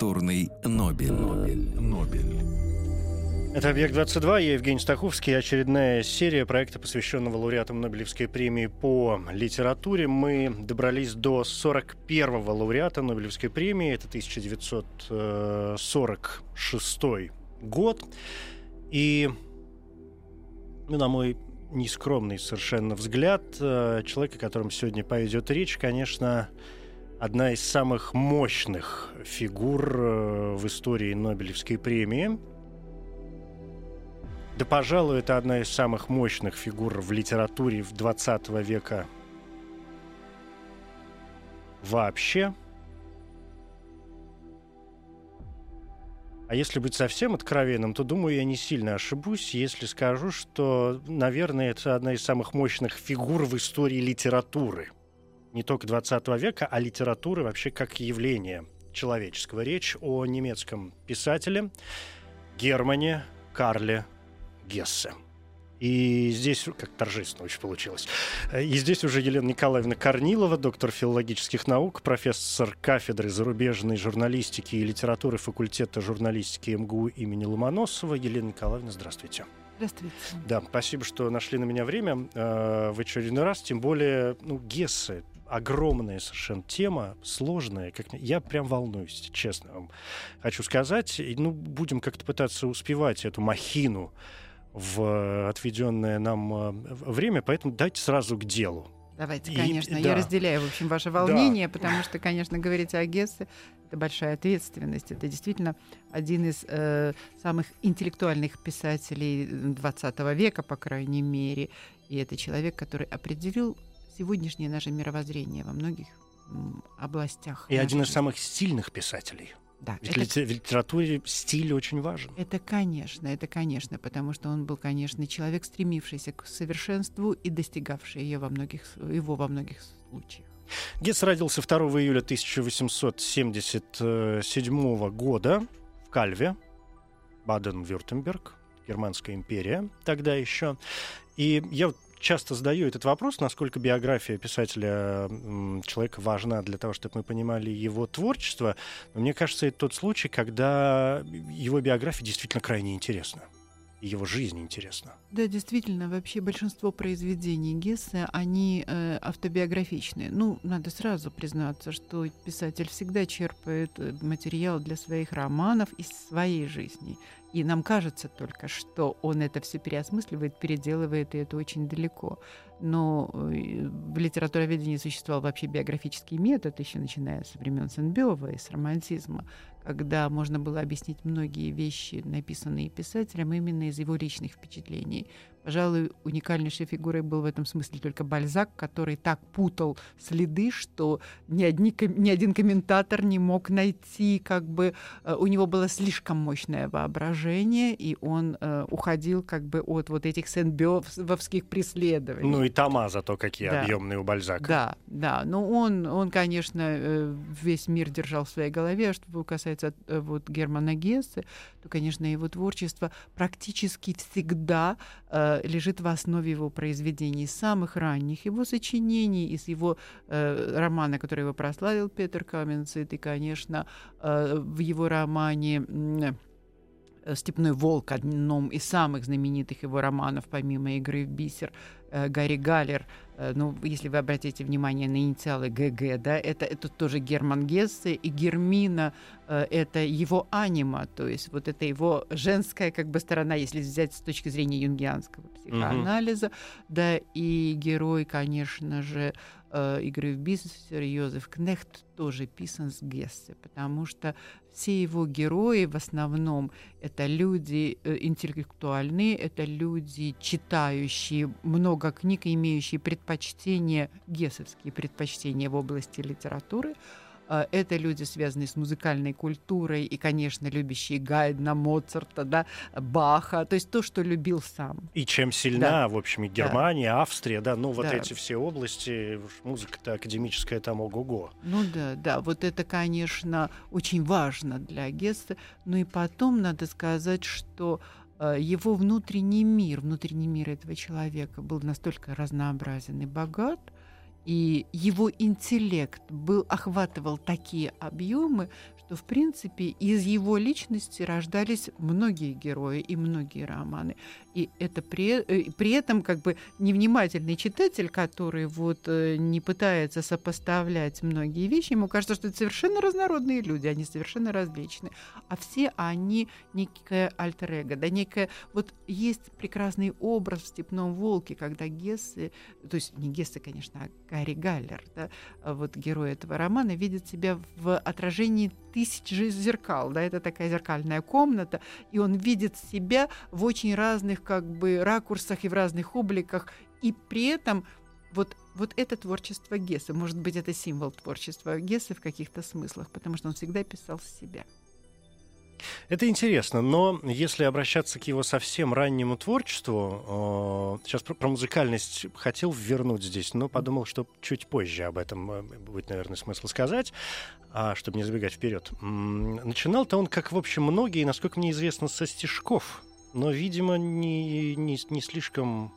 Литературный Нобель. Нобель, Нобель. Это «Объект-22», я Евгений Стаховский. Очередная серия проекта, посвященного лауреатам Нобелевской премии по литературе. Мы добрались до 41-го лауреата Нобелевской премии. Это 1946 год. И, ну, на мой нескромный совершенно взгляд, э, человек, о котором сегодня пойдет речь, конечно, одна из самых мощных фигур э, в истории Нобелевской премии – да, пожалуй, это одна из самых мощных фигур в литературе в 20 века вообще. А если быть совсем откровенным, то, думаю, я не сильно ошибусь, если скажу, что, наверное, это одна из самых мощных фигур в истории литературы. Не только 20 века, а литературы вообще как явление человеческого. Речь о немецком писателе Германе Карле Гессе. И здесь, как торжественно очень получилось. И здесь уже Елена Николаевна Корнилова, доктор филологических наук, профессор кафедры зарубежной журналистики и литературы факультета журналистики МГУ имени Ломоносова. Елена Николаевна, здравствуйте. Здравствуйте. Да, спасибо, что нашли на меня время э, в очередной раз. Тем более, ну, Гессе огромная совершенно тема, сложная. Как... Я прям волнуюсь, честно вам хочу сказать. И, ну, будем как-то пытаться успевать эту махину в отведенное нам э, время, поэтому дайте сразу к делу. Давайте, конечно. И, я да. разделяю, в общем, ваше волнение, да. потому что, конечно, говорить о Гессе это большая ответственность. Это действительно один из э, самых интеллектуальных писателей XX века, по крайней мере. И это человек, который определил сегодняшнее наше мировоззрение во многих областях. И один из самых сильных писателей. Да, Ведь это... в литературе стиль очень важен. Это, конечно, это, конечно, потому что он был, конечно, человек, стремившийся к совершенству и достигавший ее во многих, его во многих случаях. Гетц родился 2 июля 1877 года в Кальве, Баден-Вюртемберг, Германская империя тогда еще. И я часто задаю этот вопрос, насколько биография писателя человека важна для того, чтобы мы понимали его творчество. Но мне кажется, это тот случай, когда его биография действительно крайне интересна его жизнь интересна. Да, действительно, вообще большинство произведений Гессе, они э, автобиографичные. Ну, надо сразу признаться, что писатель всегда черпает э, материал для своих романов из своей жизни. И нам кажется только, что он это все переосмысливает, переделывает, и это очень далеко. Но э, в литературоведении существовал вообще биографический метод, еще начиная со времен Сенбёва и с романтизма, когда можно было объяснить многие вещи, написанные писателем, именно из его личных впечатлений. Пожалуй, уникальнейшей фигурой был в этом смысле только Бальзак, который так путал следы, что ни, одни, ни один комментатор не мог найти, как бы э, у него было слишком мощное воображение, и он э, уходил как бы от вот этих сенбёвских преследований. Ну и тома зато какие да. объемные у Бальзака. Да, да. Но он, он, конечно, э, весь мир держал в своей голове. А что касается э, вот Германа Гессе, то, конечно, его творчество практически всегда э, лежит в основе его произведений, самых ранних его сочинений, из его э, романа, который его прославил Петр Каменцит, и, конечно, э, в его романе э, «Степной волк», одном из самых знаменитых его романов, помимо «Игры в бисер», э, Гарри Галлер – Э, ну, если вы обратите внимание на инициалы ГГ, да, это, это тоже Герман Гессе, и Гермина э, — это его анима, то есть вот это его женская как бы сторона, если взять с точки зрения юнгианского психоанализа, угу. да, и герой, конечно же, э, игры в бисер Йозеф Кнехт тоже писан с Гессе, потому что все его герои в основном это люди э, интеллектуальные, это люди читающие много книг, имеющие предпочтения, гессовские предпочтения в области литературы, это люди, связанные с музыкальной культурой и, конечно, любящие Гайдна, Моцарта, да, Баха, то есть то, что любил сам. И чем сильна, Да. в общем, и Германия, Австрия, да, ну вот Да. эти все области, музыка-то академическая там ого-го. Ну да, да, вот это, конечно, очень важно для Гесса. Ну и потом надо сказать, что э, его внутренний мир, внутренний мир этого человека был настолько разнообразен и богат, и его интеллект был, охватывал такие объемы, что, в принципе, из его личности рождались многие герои и многие романы. И это при, э, при этом как бы невнимательный читатель, который вот э, не пытается сопоставлять многие вещи, ему кажется, что это совершенно разнородные люди, они совершенно различны. А все они некое альтер-эго, да, некое... Вот есть прекрасный образ в «Степном волке», когда Гессе, то есть не Гессе, конечно, а Гарри Галлер, да, а вот герой этого романа, видит себя в отражении тысяч зеркал, да, это такая зеркальная комната, и он видит себя в очень разных как бы ракурсах и в разных обликах, и при этом вот, вот это творчество Гесса, может быть, это символ творчества Гесса в каких-то смыслах, потому что он всегда писал себя. Это интересно, но если обращаться к его совсем раннему творчеству, э, сейчас про, про музыкальность хотел вернуть здесь, но подумал, что чуть позже об этом э, будет, наверное, смысл сказать, а, чтобы не забегать вперед. Начинал-то он, как, в общем, многие, насколько мне известно, со стишков, но, видимо, не, не, не слишком...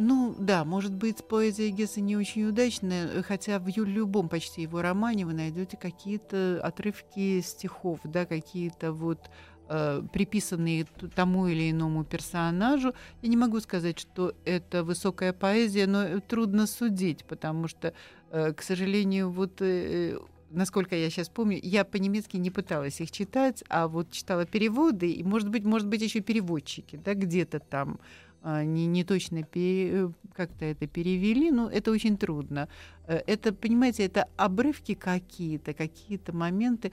Ну да, может быть, поэзия Гесса не очень удачная, хотя в любом почти его романе вы найдете какие-то отрывки стихов, да, какие-то вот э, приписанные тому или иному персонажу. Я не могу сказать, что это высокая поэзия, но э, трудно судить, потому что, э, к сожалению, вот э, насколько я сейчас помню, я по-немецки не пыталась их читать, а вот читала переводы, и, может быть, может быть, еще переводчики, да, где-то там не, не точно пере- э, как-то это перевели, но это очень трудно. Э, Это, понимаете, это обрывки какие-то, какие-то моменты.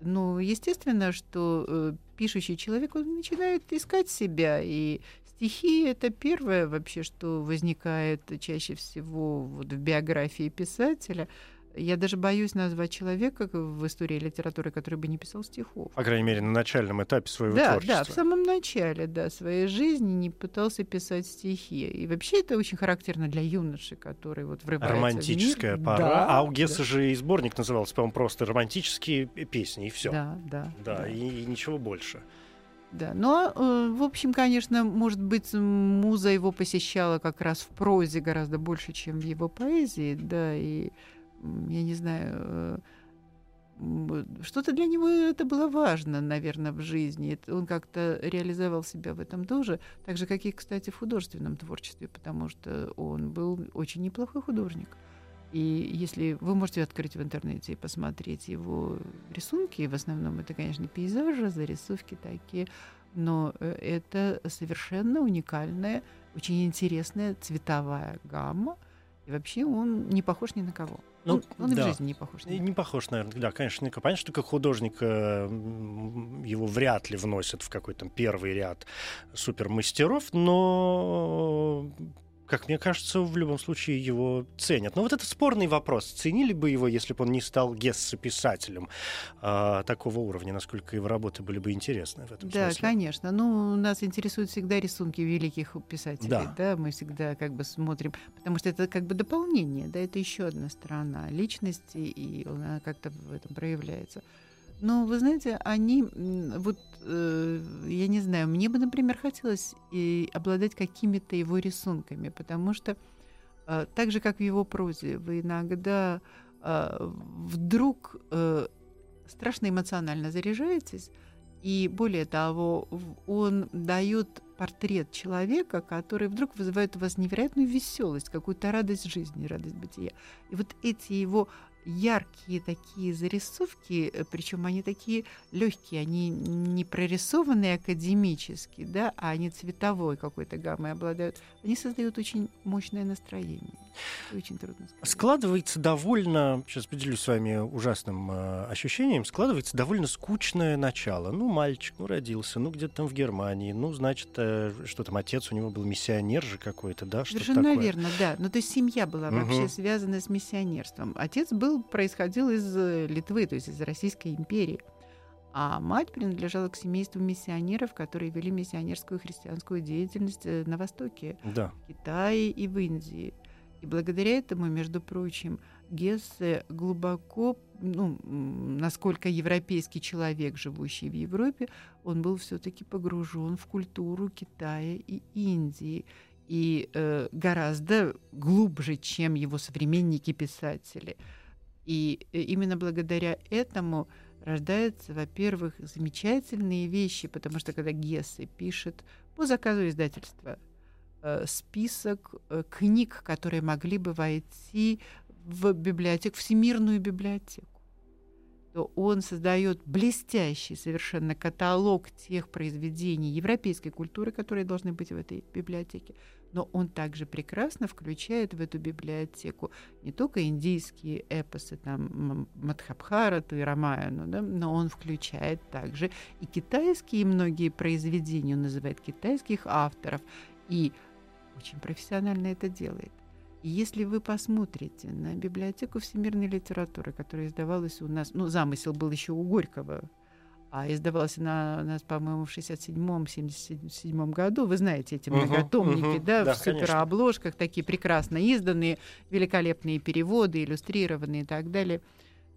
Ну, естественно, что э, пишущий человек, он начинает искать себя, и стихи — это первое вообще, что возникает чаще всего вот в биографии писателя. Я даже боюсь назвать человека в истории литературы, который бы не писал стихов. По крайней мере, на начальном этапе своего Да, творчества. да, в самом начале да, своей жизни не пытался писать стихи. И вообще это очень характерно для юноши, который вот врывается Романтическая в мир. пора. Да, а у Гесса же и сборник назывался, по-моему, просто «Романтические песни», и все. Да, да, Да, да. И, и ничего больше. Да, но, э, в общем, конечно, может быть, муза его посещала как раз в прозе гораздо больше, чем в его поэзии, да, и я не знаю, э, что-то для него это было важно, наверное, в жизни. Он как-то реализовал себя в этом тоже, так же, как и, кстати, в художественном творчестве, потому что он был очень неплохой художник. И если вы можете открыть в интернете и посмотреть его рисунки, в основном это, конечно, пейзажи, зарисовки такие, но э, это совершенно уникальная, очень интересная цветовая гамма. И вообще он не похож ни на кого. Ну, он и в да. жизни не похож. ни И на Не похож, наверное, да, конечно, не- понятно, что как художник э, его вряд ли вносят в какой-то первый ряд супермастеров, но, как мне кажется, в любом случае его ценят. Но вот это спорный вопрос. Ценили бы его, если бы он не стал Гессе-писателем а, такого уровня, насколько его работы были бы интересны в этом Да, смысле? конечно. Ну, нас интересуют всегда рисунки великих писателей. Да. Да. мы всегда как бы смотрим, потому что это как бы дополнение, да, это еще одна сторона личности, и она как-то в этом проявляется. Но вы знаете, они, вот, э, я не знаю, мне бы, например, хотелось и обладать какими-то его рисунками, потому что э, так же, как в его прозе, вы иногда э, вдруг э, страшно эмоционально заряжаетесь, и более того, он дает портрет человека, который вдруг вызывает у вас невероятную веселость, какую-то радость жизни, радость бытия. И вот эти его яркие такие зарисовки, причем они такие легкие, они не прорисованные академически, да, а они цветовой какой-то гаммой обладают, они создают очень мощное настроение. Это очень трудно сказать. Складывается довольно, сейчас поделюсь с вами ужасным э, ощущением, складывается довольно скучное начало. Ну, мальчик, ну, родился, ну, где-то там в Германии, ну, значит, э, что там, отец у него был миссионер же какой-то, да, что Совершенно такое. верно, да. Ну, то есть семья была Мгм. вообще связана с миссионерством. Отец был был, происходил из э, Литвы, то есть из Российской империи. А мать принадлежала к семейству миссионеров, которые вели миссионерскую христианскую деятельность э, на Востоке, Да. в Китае и в Индии. И благодаря этому, между прочим, Гессе глубоко, ну, насколько европейский человек, живущий в Европе, он был все-таки погружен в культуру Китая и Индии. И э, гораздо глубже, чем его современники-писатели. И э, именно благодаря этому рождаются, во-первых, замечательные вещи, потому что когда Гессе пишет по заказу издательства э, список э, книг, которые могли бы войти в библиотеку, всемирную библиотеку, то он создает блестящий совершенно каталог тех произведений европейской культуры, которые должны быть в этой библиотеке. Но он также прекрасно включает в эту библиотеку не только индийские эпосы, там М- Мадхабхарату и Рамаяну, да, но он включает также и китайские многие произведения, он называет китайских авторов, и очень профессионально это делает. И если вы посмотрите на библиотеку всемирной литературы, которая издавалась у нас, ну, замысел был еще у Горького, а издавалась она у нас, по-моему, в 67-77 году. Вы знаете эти многотомники, мгм. да, Да, в суперобложках, такие прекрасно изданные, великолепные переводы, иллюстрированные и так далее.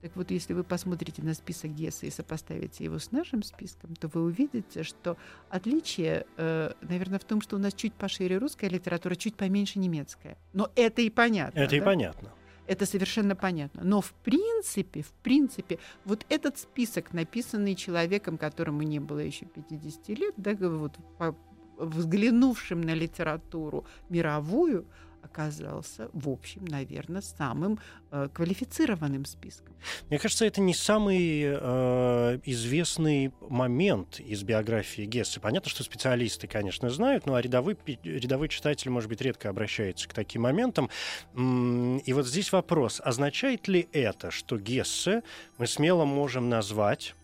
Так вот, если вы посмотрите на список Гесса и сопоставите его с нашим списком, то вы увидите, что отличие, э, наверное, в том, что у нас чуть пошире русская литература, чуть поменьше немецкая. Но это и понятно. Это и да? понятно. Это совершенно понятно. Но в принципе, в принципе, вот этот список, написанный человеком, которому не было еще 50 лет, да, вот по- взглянувшим на литературу мировую, оказался, в общем, наверное, самым э, квалифицированным списком. Мне кажется, это не самый э, известный момент из биографии Гесса. Понятно, что специалисты, конечно, знают, но а рядовой, рядовой читатель, может быть, редко обращается к таким моментам. И вот здесь вопрос, означает ли это, что Гессе мы смело можем назвать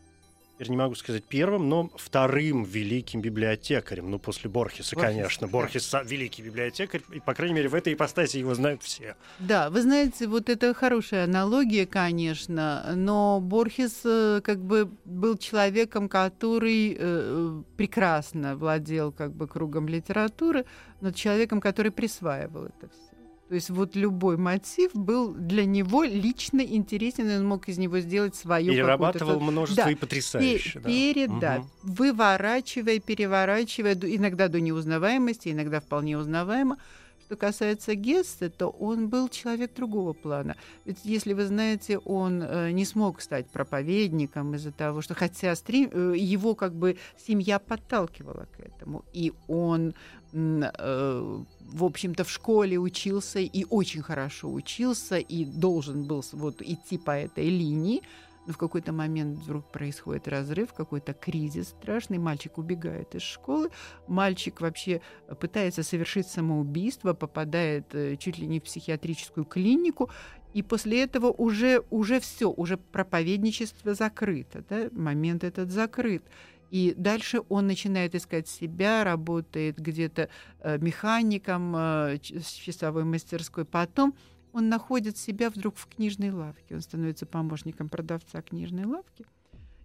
теперь не могу сказать первым, но вторым великим библиотекарем, ну, после Борхеса, Борхес, конечно. да. Борхес великий библиотекарь, и, по крайней мере, в этой ипостаси его знают все. Да, вы знаете, вот это хорошая аналогия, конечно, но Борхес э, как бы был человеком, который э, прекрасно владел как бы кругом литературы, но человеком, который присваивал это все. То есть вот любой мотив был для него лично интересен, и он мог из него сделать свою Перерабатывал множество Да, и потрясающе. Пе- да. Перед, да, Мгм. выворачивая, переворачивая, иногда до неузнаваемости, иногда вполне узнаваемо. Что касается Гессе, то он был человек другого плана. Ведь, если вы знаете, он э, не смог стать проповедником из-за того, что хотя стрим, э, его как бы семья подталкивала к этому, и он э, в общем-то, в школе учился и очень хорошо учился, и должен был вот идти по этой линии, но в какой-то момент вдруг происходит разрыв, какой-то кризис страшный, мальчик убегает из школы, мальчик вообще пытается совершить самоубийство, попадает э, чуть ли не в психиатрическую клинику, и после этого уже, уже все, уже проповедничество закрыто, да, момент этот закрыт. И дальше он начинает искать себя, работает где-то э, механиком э, с часовой мастерской. Потом он находит себя вдруг в книжной лавке. Он становится помощником продавца книжной лавки.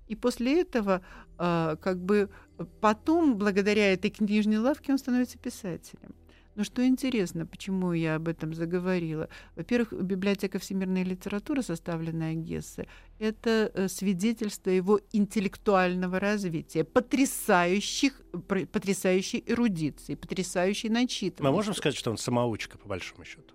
И после этого, э, как бы потом, благодаря этой книжной лавке, он становится писателем. Но что интересно, почему я об этом заговорила? Во-первых, библиотека всемирной литературы, составленная Гессе, это э, свидетельство его интеллектуального развития, потрясающих, потрясающей эрудиции, потрясающей начитанности. Мы можем сказать, что он самоучка, по большому счету?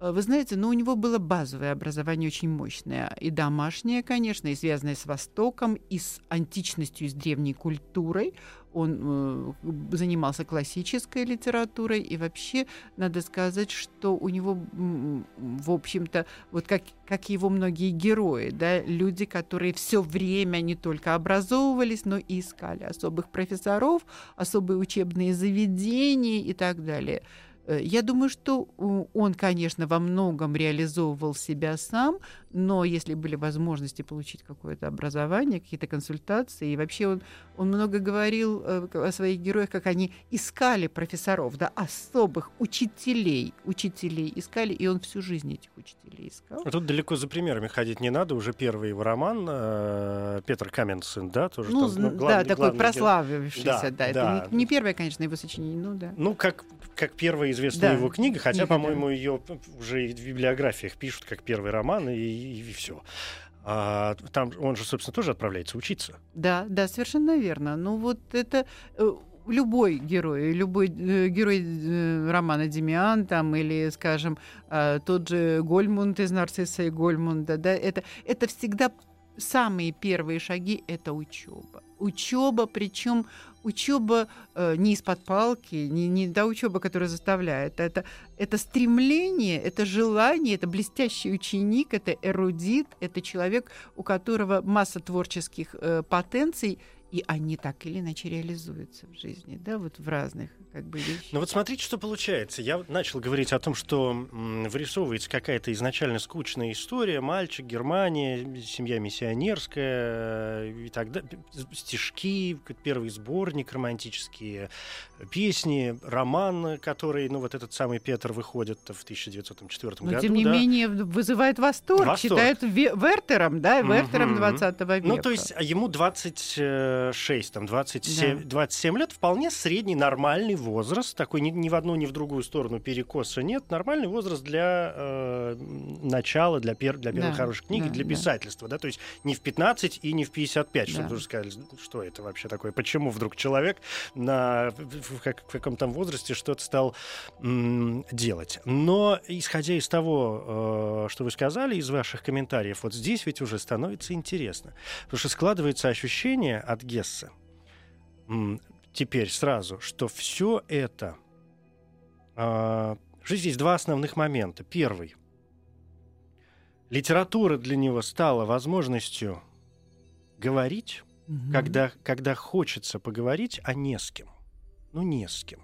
Э, Вы знаете, ну, у него было базовое образование очень мощное. И домашнее, конечно, и связанное с Востоком, и с античностью, и с древней культурой. Он э, занимался классической литературой. И вообще, надо сказать, что у него, в общем-то, вот как, как его многие герои, да, люди, которые все время не только образовывались, но и искали особых профессоров, особые учебные заведения и так далее. Э, Я думаю, что у- он, конечно, во многом реализовывал себя сам, но если были возможности получить какое-то образование, какие-то консультации, и вообще он, он много говорил э, о своих героях, как они искали профессоров, да, особых учителей, учителей искали, и он всю жизнь этих учителей искал. А Тут далеко за примерами ходить не надо, уже первый его роман э, Петр Каменцин, да, тоже Ну, там, ну, да, главный- такой главный герой. прославившийся, Да, да, да. это не, не первое, конечно, его сочинение, ну да. Ну, как, как первая известная Да, его книга, хотя, да. по-моему, ее уже и в библиографиях пишут как первый роман, и, и, все. А, там он же, собственно, тоже отправляется учиться. Да, да, совершенно верно. Ну вот это э, любой герой, любой э, герой э, романа Демиан там или, скажем, э, тот же Гольмунд из Нарцисса и Гольмунда, да, это это всегда самые первые шаги это учеба. Учеба, причем учеба э, не из-под палки, не, не та учеба, которая заставляет. Это, это стремление, это желание, это блестящий ученик, это эрудит, это человек, у которого масса творческих э, потенций, и они так или иначе реализуются в жизни, да, вот в разных как бы вещах. Ну вот смотрите, что получается. Я начал говорить о том, что вырисовывается какая-то изначально скучная история. Мальчик, Германия, семья миссионерская э, и так далее. Стишки, первый сборник, романтические песни, роман, который, ну вот этот самый Петр выходит в 1904 Но году. тем не да. менее вызывает восторг, Восторг. считают ве- Вертером, да, Вертером Мгм. 20 века. Ну, то есть а ему 26, там, 27, 27 лет, вполне средний, нормальный возраст, такой ни, ни в одну, ни в другую сторону перекоса нет, нормальный возраст для э, начала, для, пер, для первой Да, хорошей книги, да, для да. писательства, да, то есть не в 15 и не в 55, чтобы Да. тоже сказали, что это вообще такое, почему вдруг человек на, в, как- в каком там возрасте что-то стал м, делать. Но, исходя из того, э, что вы сказали, из ваших комментариев, вот здесь ведь уже становится интересно. Потому что складывается ощущение от Гесса теперь сразу, что все это... э, что здесь два основных момента. Первый. Литература для него стала возможностью говорить, Мгм. когда, когда хочется поговорить, а не с кем. Ну, не с кем.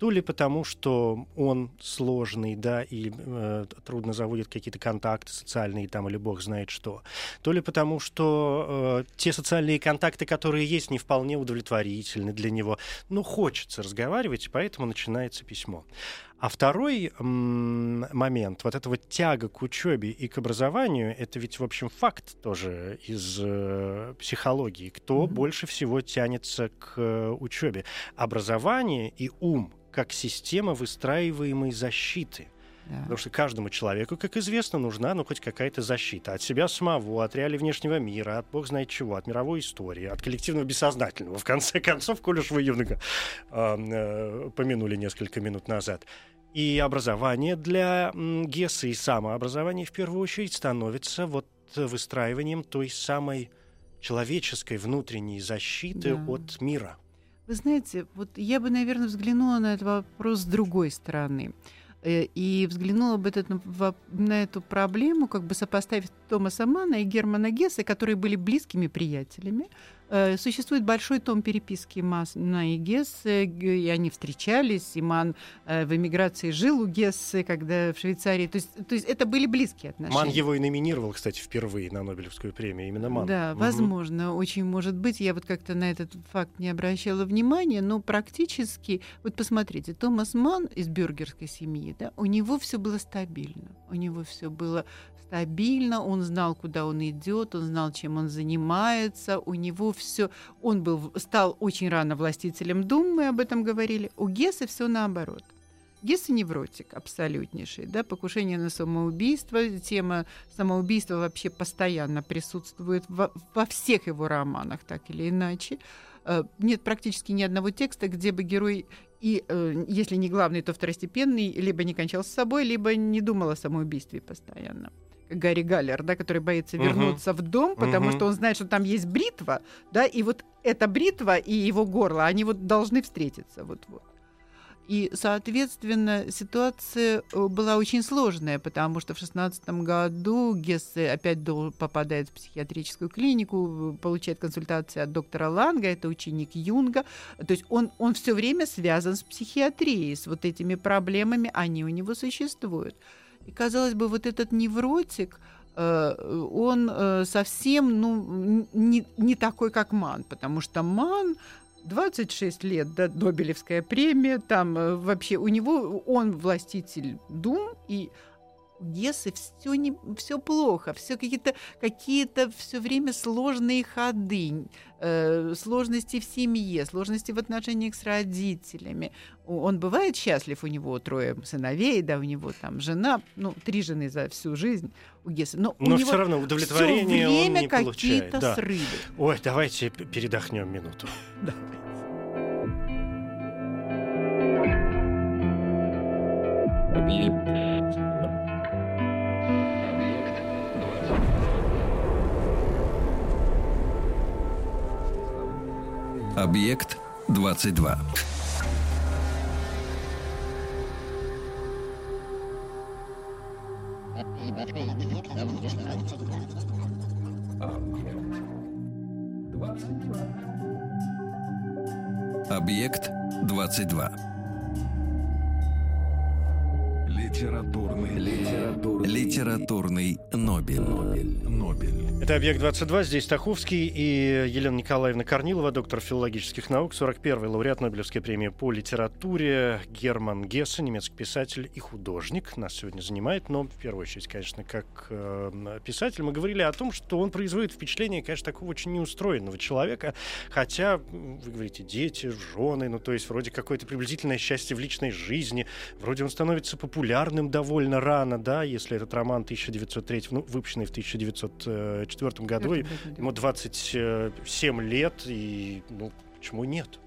То ли потому, что он сложный, да, и э, трудно заводит какие-то контакты социальные там, или бог знает что. То ли потому, что э, те социальные контакты, которые есть, не вполне удовлетворительны для него. Ну, хочется разговаривать, и поэтому начинается письмо. А второй момент, вот эта вот тяга к учебе и к образованию, это ведь, в общем, факт тоже из э, психологии. Кто Мгм. больше всего тянется к э, учебе? Образование и ум как система выстраиваемой защиты. Да. Потому что каждому человеку, как известно, нужна ну, хоть какая-то защита от себя самого, от реалий внешнего мира, от бог знает чего, от мировой истории, от коллективного бессознательного. В конце концов, коль уж вы юнга э, э, помянули несколько минут назад. И образование для м, Гесса и самообразование в первую очередь становится вот выстраиванием той самой человеческой внутренней защиты Да. от мира. Вы знаете, вот я бы, наверное, взглянула на этот вопрос с другой стороны. Э, И взглянула бы этот- на эту проблему, как бы сопоставив Томаса Мана и Германа Гесса, которые были близкими приятелями. Э, Существует большой том переписки Мана и Гесса, и они встречались, и Ман э, в эмиграции жил у Гессы, когда в Швейцарии. То есть, то есть это были близкие отношения. Ман его и номинировал, кстати, впервые на Нобелевскую премию. Именно Ман. Да, возможно, очень может быть. Я вот как-то на этот факт не обращала внимания, но практически, вот посмотрите, Томас Ман из бюргерской семьи, да, у него все было стабильно. У него все было стабильно, он знал, куда он идет, он знал, чем он занимается, у него все, он был, стал очень рано властителем Дум, мы об этом говорили. У Гесса все наоборот. Гесса невротик абсолютнейший, да, покушение на самоубийство, тема самоубийства вообще постоянно присутствует во, во всех его романах, так или иначе. Э, Нет практически ни одного текста, где бы герой и, э, если не главный, то второстепенный, либо не кончал с собой, либо не думал о самоубийстве постоянно. Гарри Галлер, да, который боится вернуться в дом, потому Мгм. что он знает, что там есть бритва, да, и вот эта бритва и его горло, они вот должны встретиться вот-вот. И, соответственно, ситуация э, была очень сложная, потому что в шестнадцатом году Гессе опять попадает в психиатрическую клинику, получает консультации от доктора Ланга, это ученик Юнга. То есть он, он все время связан с психиатрией, с вот этими проблемами, они у него существуют. И, казалось бы, вот этот невротик, э, он э, совсем ну, не, не такой, как Ман, потому что Ман 26 лет, да, Нобелевская премия, там э, вообще у него, он властитель дум, и Гессы все, не, все плохо, все какие-то какие все время сложные ходы, э, сложности в семье, сложности в отношениях с родителями. Он бывает счастлив, у него трое сыновей, да, у него там жена, ну, три жены за всю жизнь у Гессы. Но, Но у все него равно удовлетворение всё время он не получает. какие-то Да. срывы. Ой, давайте передохнем минуту. Объект 22. Объект 22. Литературный, литературный, Литературный Нобель. Нобель. Нобель. Это «Объект-22», здесь Таховский и Елена Николаевна Корнилова, доктор филологических наук, 41-й лауреат Нобелевской премии по литературе, Герман Гессе, немецкий писатель и художник, нас сегодня занимает, но в первую очередь, конечно, как э, писатель. Мы говорили о том, что он производит впечатление, конечно, такого очень неустроенного человека, хотя, вы говорите, дети, жены, ну, то есть вроде какое-то приблизительное счастье в личной жизни, вроде он становится популярным довольно рано, да, если этот роман 1903, ну, выпущенный в 1904 году, ему 27 лет, и, ну, почему нет?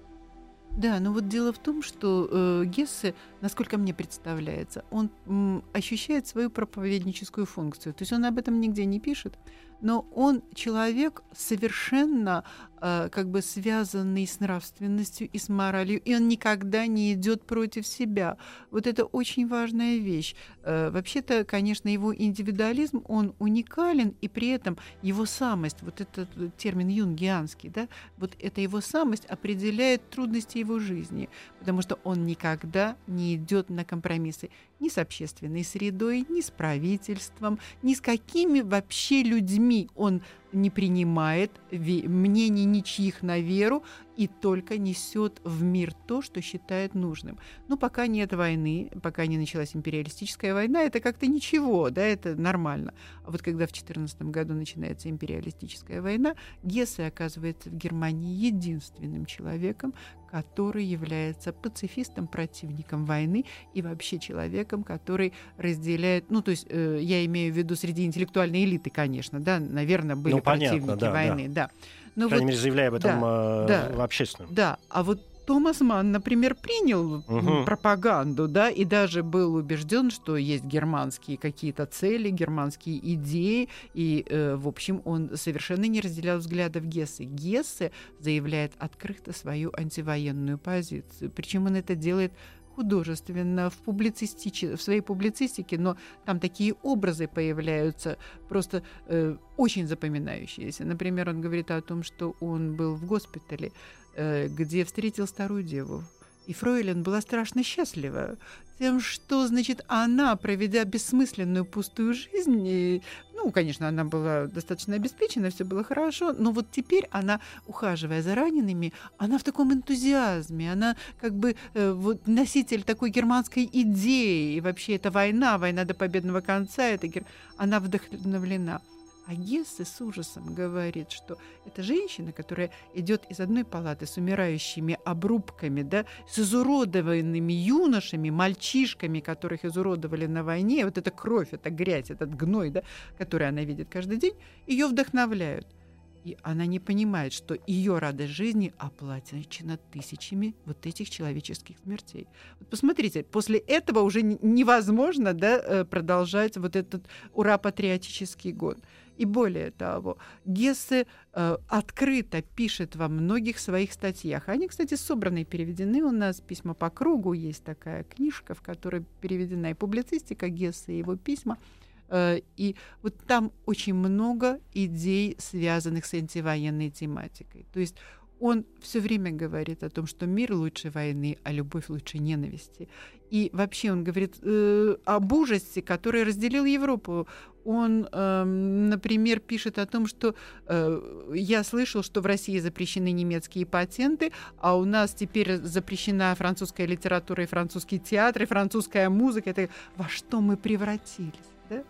Да, но вот дело в том, что э, Гессе, насколько мне представляется, он м, ощущает свою проповедническую функцию. То есть он об этом нигде не пишет, но он человек совершенно как бы связанный с нравственностью и с моралью, и он никогда не идет против себя. Вот это очень важная вещь. Э, вообще-то, конечно, его индивидуализм, он уникален, и при этом его самость, вот этот термин юнгианский, да, вот эта его самость определяет трудности его жизни, потому что он никогда не идет на компромиссы ни с общественной средой, ни с правительством, ни с какими вообще людьми он не принимает мнений ничьих на веру и только несет в мир то, что считает нужным. Ну, пока нет войны, пока не началась империалистическая война, это как-то ничего, да, это нормально. А вот когда в 14 году начинается империалистическая война, Гессе оказывается в Германии единственным человеком, который является пацифистом, противником войны и вообще человеком, который разделяет, ну, то есть э, я имею в виду среди интеллектуальной элиты, конечно, да, наверное, были Ну, понятно, противники да, войны, да. Но По крайней вот- мере, заявляя об этом э, да. в общественном. да, а вот Томас Ман, например, принял Мгм. пропаганду, да, и даже был убежден, что есть германские какие-то цели, германские идеи, и, э, в общем, он совершенно не разделял взглядов Гессе. Гессе заявляет открыто свою антивоенную позицию, причем он это делает художественно, в, публицистиче- в своей публицистике, но там такие образы появляются просто э, очень запоминающиеся. Например, он говорит о том, что он был в госпитале, э, где встретил старую деву. И Фройлен была страшно счастлива тем, что, значит, она, проведя бессмысленную пустую жизнь, и, ну, конечно, она была достаточно обеспечена, все было хорошо, но вот теперь она, ухаживая за ранеными, она в таком энтузиазме, она как бы э, вот носитель такой германской идеи, и вообще это война, война до победного конца, это гер... она вдохновлена. А Гессе с ужасом говорит, что это женщина, которая идет из одной палаты с умирающими обрубками, да, с изуродованными юношами, мальчишками, которых изуродовали на войне, вот эта кровь, эта грязь, этот гной, да, который она видит каждый день, ее вдохновляют. И она не понимает, что ее радость жизни оплачена тысячами вот этих человеческих смертей. Вот посмотрите, после этого уже невозможно да, э, продолжать вот этот ура-патриотический год. И более того, Гессе э, открыто пишет во многих своих статьях. Они, кстати, собраны и переведены у нас. «Письма по кругу» есть такая книжка, в которой переведена и публицистика Гессе, и его письма. Э, И вот там очень много идей, связанных с антивоенной тематикой. То есть он все время говорит о том, что мир лучше войны, а любовь лучше ненависти. И вообще он говорит э, об ужасе, который разделил Европу. Он, э, например, пишет о том, что э, я слышал, что в России запрещены немецкие патенты, а у нас теперь запрещена французская литература и французский театр, и французская музыка. Это во что мы превратились? Да?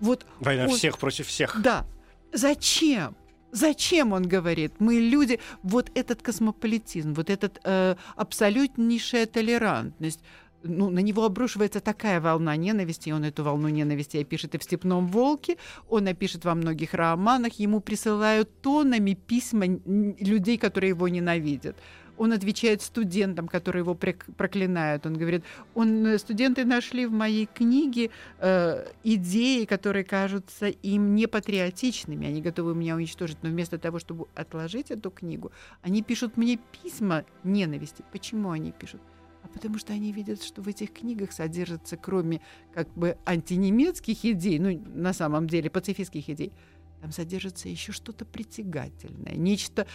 Вот Война он... всех против всех. Да. Зачем? Зачем он говорит? Мы люди, вот этот космополитизм, вот этот э, абсолютнейшая толерантность, ну, на него обрушивается такая волна ненависти, и он эту волну ненависти пишет и в «Степном волке», он напишет во многих романах, ему присылают тонами письма людей, которые его ненавидят. Он отвечает студентам, которые его проклинают. Он говорит, он, э, студенты нашли в моей книге э, идеи, которые кажутся им непатриотичными. Они готовы меня уничтожить. Но вместо того, чтобы отложить эту книгу, они пишут мне письма ненависти. Почему они пишут? а потому что они видят, что в этих книгах содержится, кроме как бы антинемецких идей, ну, на самом деле, пацифистских идей, там содержится еще что-то притягательное, нечто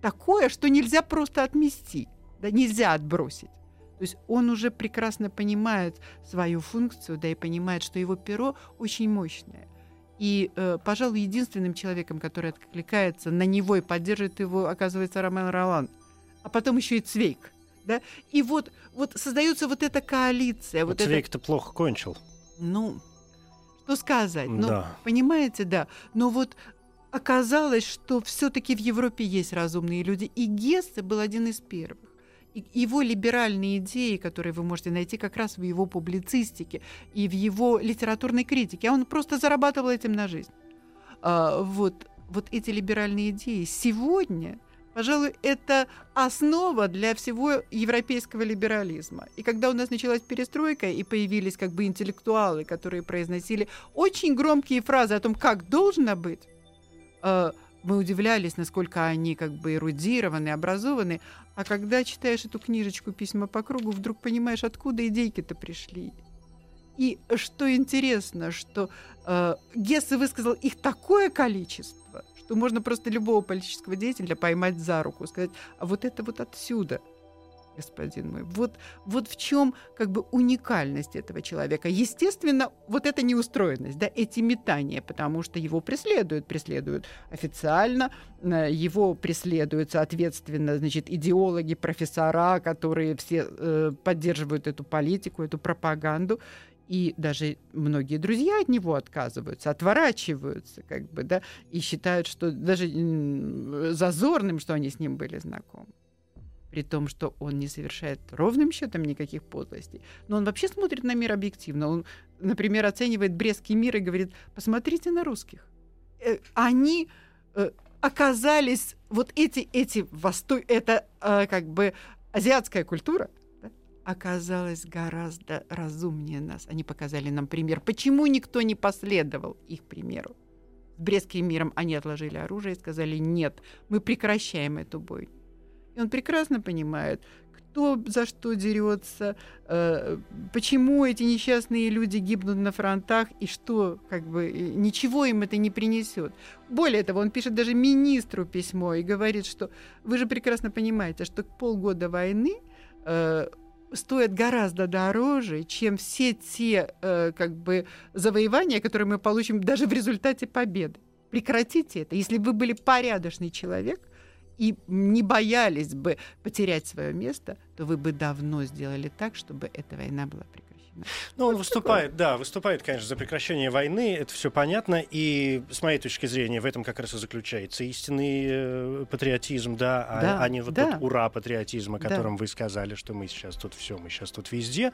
такое, что нельзя просто отмести, да, нельзя отбросить. То есть он уже прекрасно понимает свою функцию, да и понимает, что его перо очень мощное. И, э, пожалуй, единственным человеком, который откликается на него и поддерживает его, оказывается Ромен Ролан. А потом еще и Цвейк. Да? И вот, вот создается вот эта коалиция. Вот, вот Цвейк-то плохо кончил. Ну, что сказать? Ну, да. понимаете, да. Но вот оказалось, что все-таки в Европе есть разумные люди. И Гессе был один из первых. И его либеральные идеи, которые вы можете найти как раз в его публицистике и в его литературной критике, а он просто зарабатывал этим на жизнь. А, вот, вот эти либеральные идеи сегодня Пожалуй, это основа для всего европейского либерализма. И когда у нас началась перестройка и появились как бы интеллектуалы, которые произносили очень громкие фразы о том, как должно быть, мы удивлялись, насколько они как бы эрудированы, образованы. А когда читаешь эту книжечку «Письма по кругу», вдруг понимаешь, откуда идейки-то пришли. И что интересно, что э, Гессе высказал их такое количество, что можно просто любого политического деятеля поймать за руку, сказать, а вот это вот отсюда, господин мой. Вот, вот в чем как бы уникальность этого человека. Естественно, вот эта неустроенность, да, эти метания, потому что его преследуют, преследуют официально, э, его преследуют, соответственно, значит, идеологи, профессора, которые все э, поддерживают эту политику, эту пропаганду. И даже многие друзья от него отказываются, отворачиваются, как бы, да, и считают, что даже зазорным, что они с ним были знакомы. При том, что он не совершает ровным счетом никаких подлостей. Но он вообще смотрит на мир объективно. Он, например, оценивает Брестский мир и говорит, посмотрите на русских. Э, они э, оказались, вот эти, эти востой, это э, как бы азиатская культура, оказалась гораздо разумнее нас. Они показали нам пример. Почему никто не последовал их примеру? С Брестским миром они отложили оружие и сказали, нет, мы прекращаем эту бой. И он прекрасно понимает, кто за что дерется, э, почему эти несчастные люди гибнут на фронтах и что, как бы, ничего им это не принесет. Более того, он пишет даже министру письмо и говорит, что вы же прекрасно понимаете, что полгода войны э, стоят гораздо дороже, чем все те э, как бы завоевания, которые мы получим даже в результате победы. Прекратите это. Если бы вы были порядочный человек и не боялись бы потерять свое место, то вы бы давно сделали так, чтобы эта война была прекратена. Ну, он выступает, да, выступает, конечно, за прекращение войны, это все понятно, и с моей точки зрения в этом как раз и заключается истинный э, патриотизм, да, а, да, а не вот да. тот ура-патриотизм, о котором да. вы сказали, что мы сейчас тут все, мы сейчас тут везде.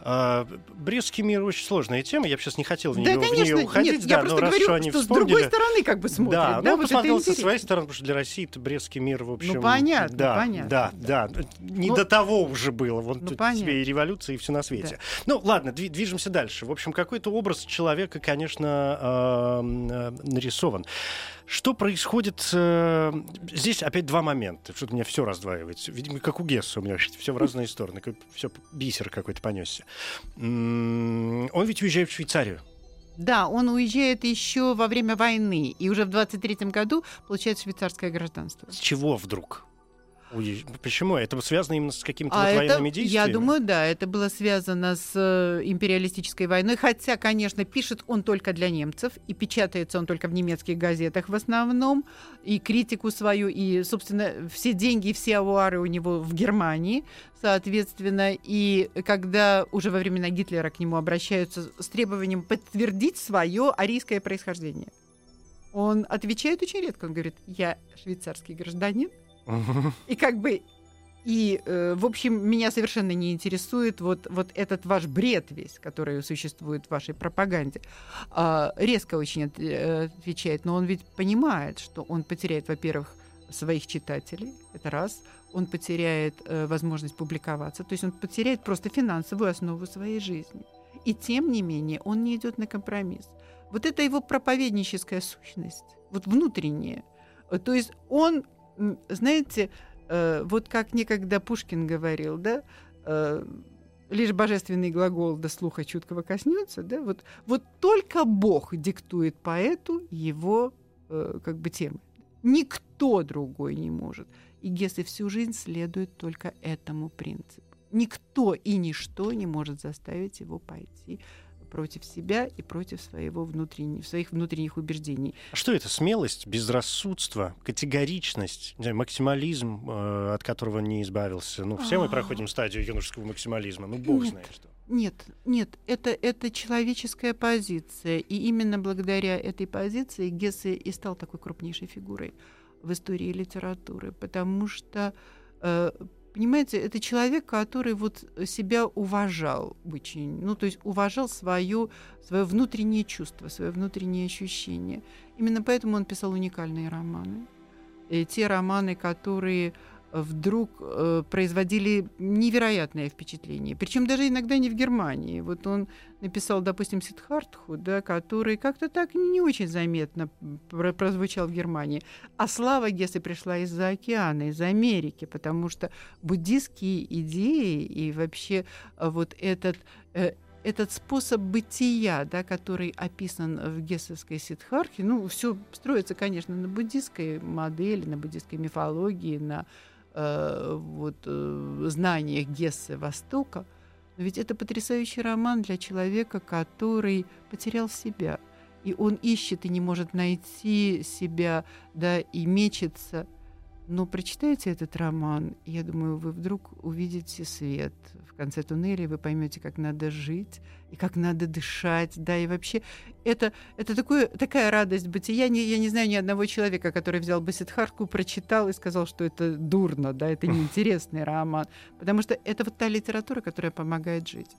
А, Брестский мир очень сложная тема, я бы сейчас не хотел в нее, да, конечно, в нее уходить, нет, да, я просто но говорю, раз, что они что вспомнили... с другой стороны как бы смотрят. Да, да ну, вот посмотрел со своей стороны, потому что для России это Брестский мир, в общем... Ну, понятно, да, понятно. Да, да, да. Не ну, до того уже было, вон ну, тебе и революция, и все на свете. Да. Ну, ладно, движемся дальше. В общем, какой-то образ человека, конечно, э, нарисован. Что происходит? Э, здесь опять два момента. Что-то у меня все раздваивается. Видимо, как у Гесса у меня все в разные стороны. Все бисер какой-то понесся. Он ведь уезжает в Швейцарию. Да, он уезжает еще во время войны, и уже в 23 году получает швейцарское гражданство. С чего вдруг? Уезж- Почему? Это связано именно с какими-то А вот это, военными действиями? я думаю, да, это было связано с э, империалистической войной, хотя, конечно, пишет он только для немцев, и печатается он только в немецких газетах в основном, и критику свою, и, собственно, все деньги, все авуары у него в Германии, соответственно, и когда уже во времена Гитлера к нему обращаются с требованием подтвердить свое арийское происхождение, он отвечает очень редко, он говорит, я швейцарский гражданин, И как бы и, э, в общем, меня совершенно не интересует вот, вот этот ваш бред весь, который существует в вашей пропаганде. А, резко очень от- э, отвечает, но он ведь понимает, что он потеряет, во-первых, своих читателей, это раз, он потеряет э, возможность публиковаться, то есть он потеряет просто финансовую основу своей жизни. И тем не менее он не идет на компромисс. Вот это его проповедническая сущность, вот внутренняя. Э, То есть он, знаете, э, вот как некогда Пушкин говорил, да, э, лишь божественный глагол до слуха чуткого коснется, да, вот, вот только Бог диктует поэту его э, как бы темы. Никто другой не может. И Гессе всю жизнь следует только этому принципу. Никто и ничто не может заставить его пойти против себя и против своего внутреннего, своих внутренних убеждений. А Что это? Смелость, безрассудство, категоричность, знаю, максимализм, э, от которого не избавился. Ну, все мы А. проходим стадию юношеского максимализма. Ну, бог Нет. знает что. Нет, нет, это, это человеческая позиция. И именно благодаря этой позиции Гессе и стал такой крупнейшей фигурой в истории литературы. Потому что, э, понимаете, это человек, который вот себя уважал очень. Ну, то есть уважал свое, свое внутреннее чувство, свое внутреннее ощущение. Именно поэтому он писал уникальные романы. И те романы, которые вдруг э, производили невероятное впечатление. Причем даже иногда не в Германии. Вот он написал, допустим, Сидхартху, да, который как-то так не очень заметно про- прозвучал в Германии. А слава Гессе пришла из-за океана, из Америки, потому что буддистские идеи и вообще э, вот этот э, этот способ бытия, да, который описан в гессовской Сиддхархе, ну, все строится, конечно, на буддистской модели, на буддистской мифологии, на э, вот, э, знаниях Гессы Востока. Но ведь это потрясающий роман для человека, который потерял себя. И он ищет и не может найти себя, да, и мечется. Но прочитайте этот роман, и я думаю, вы вдруг увидите свет в конце туннеля, вы поймете, как надо жить и как надо дышать, да, и вообще это, это такое, такая радость бытия. Не, я не знаю ни одного человека, который взял бы Сиддхартху, прочитал и сказал, что это дурно, да, это неинтересный роман, потому что это вот та литература, которая помогает жить.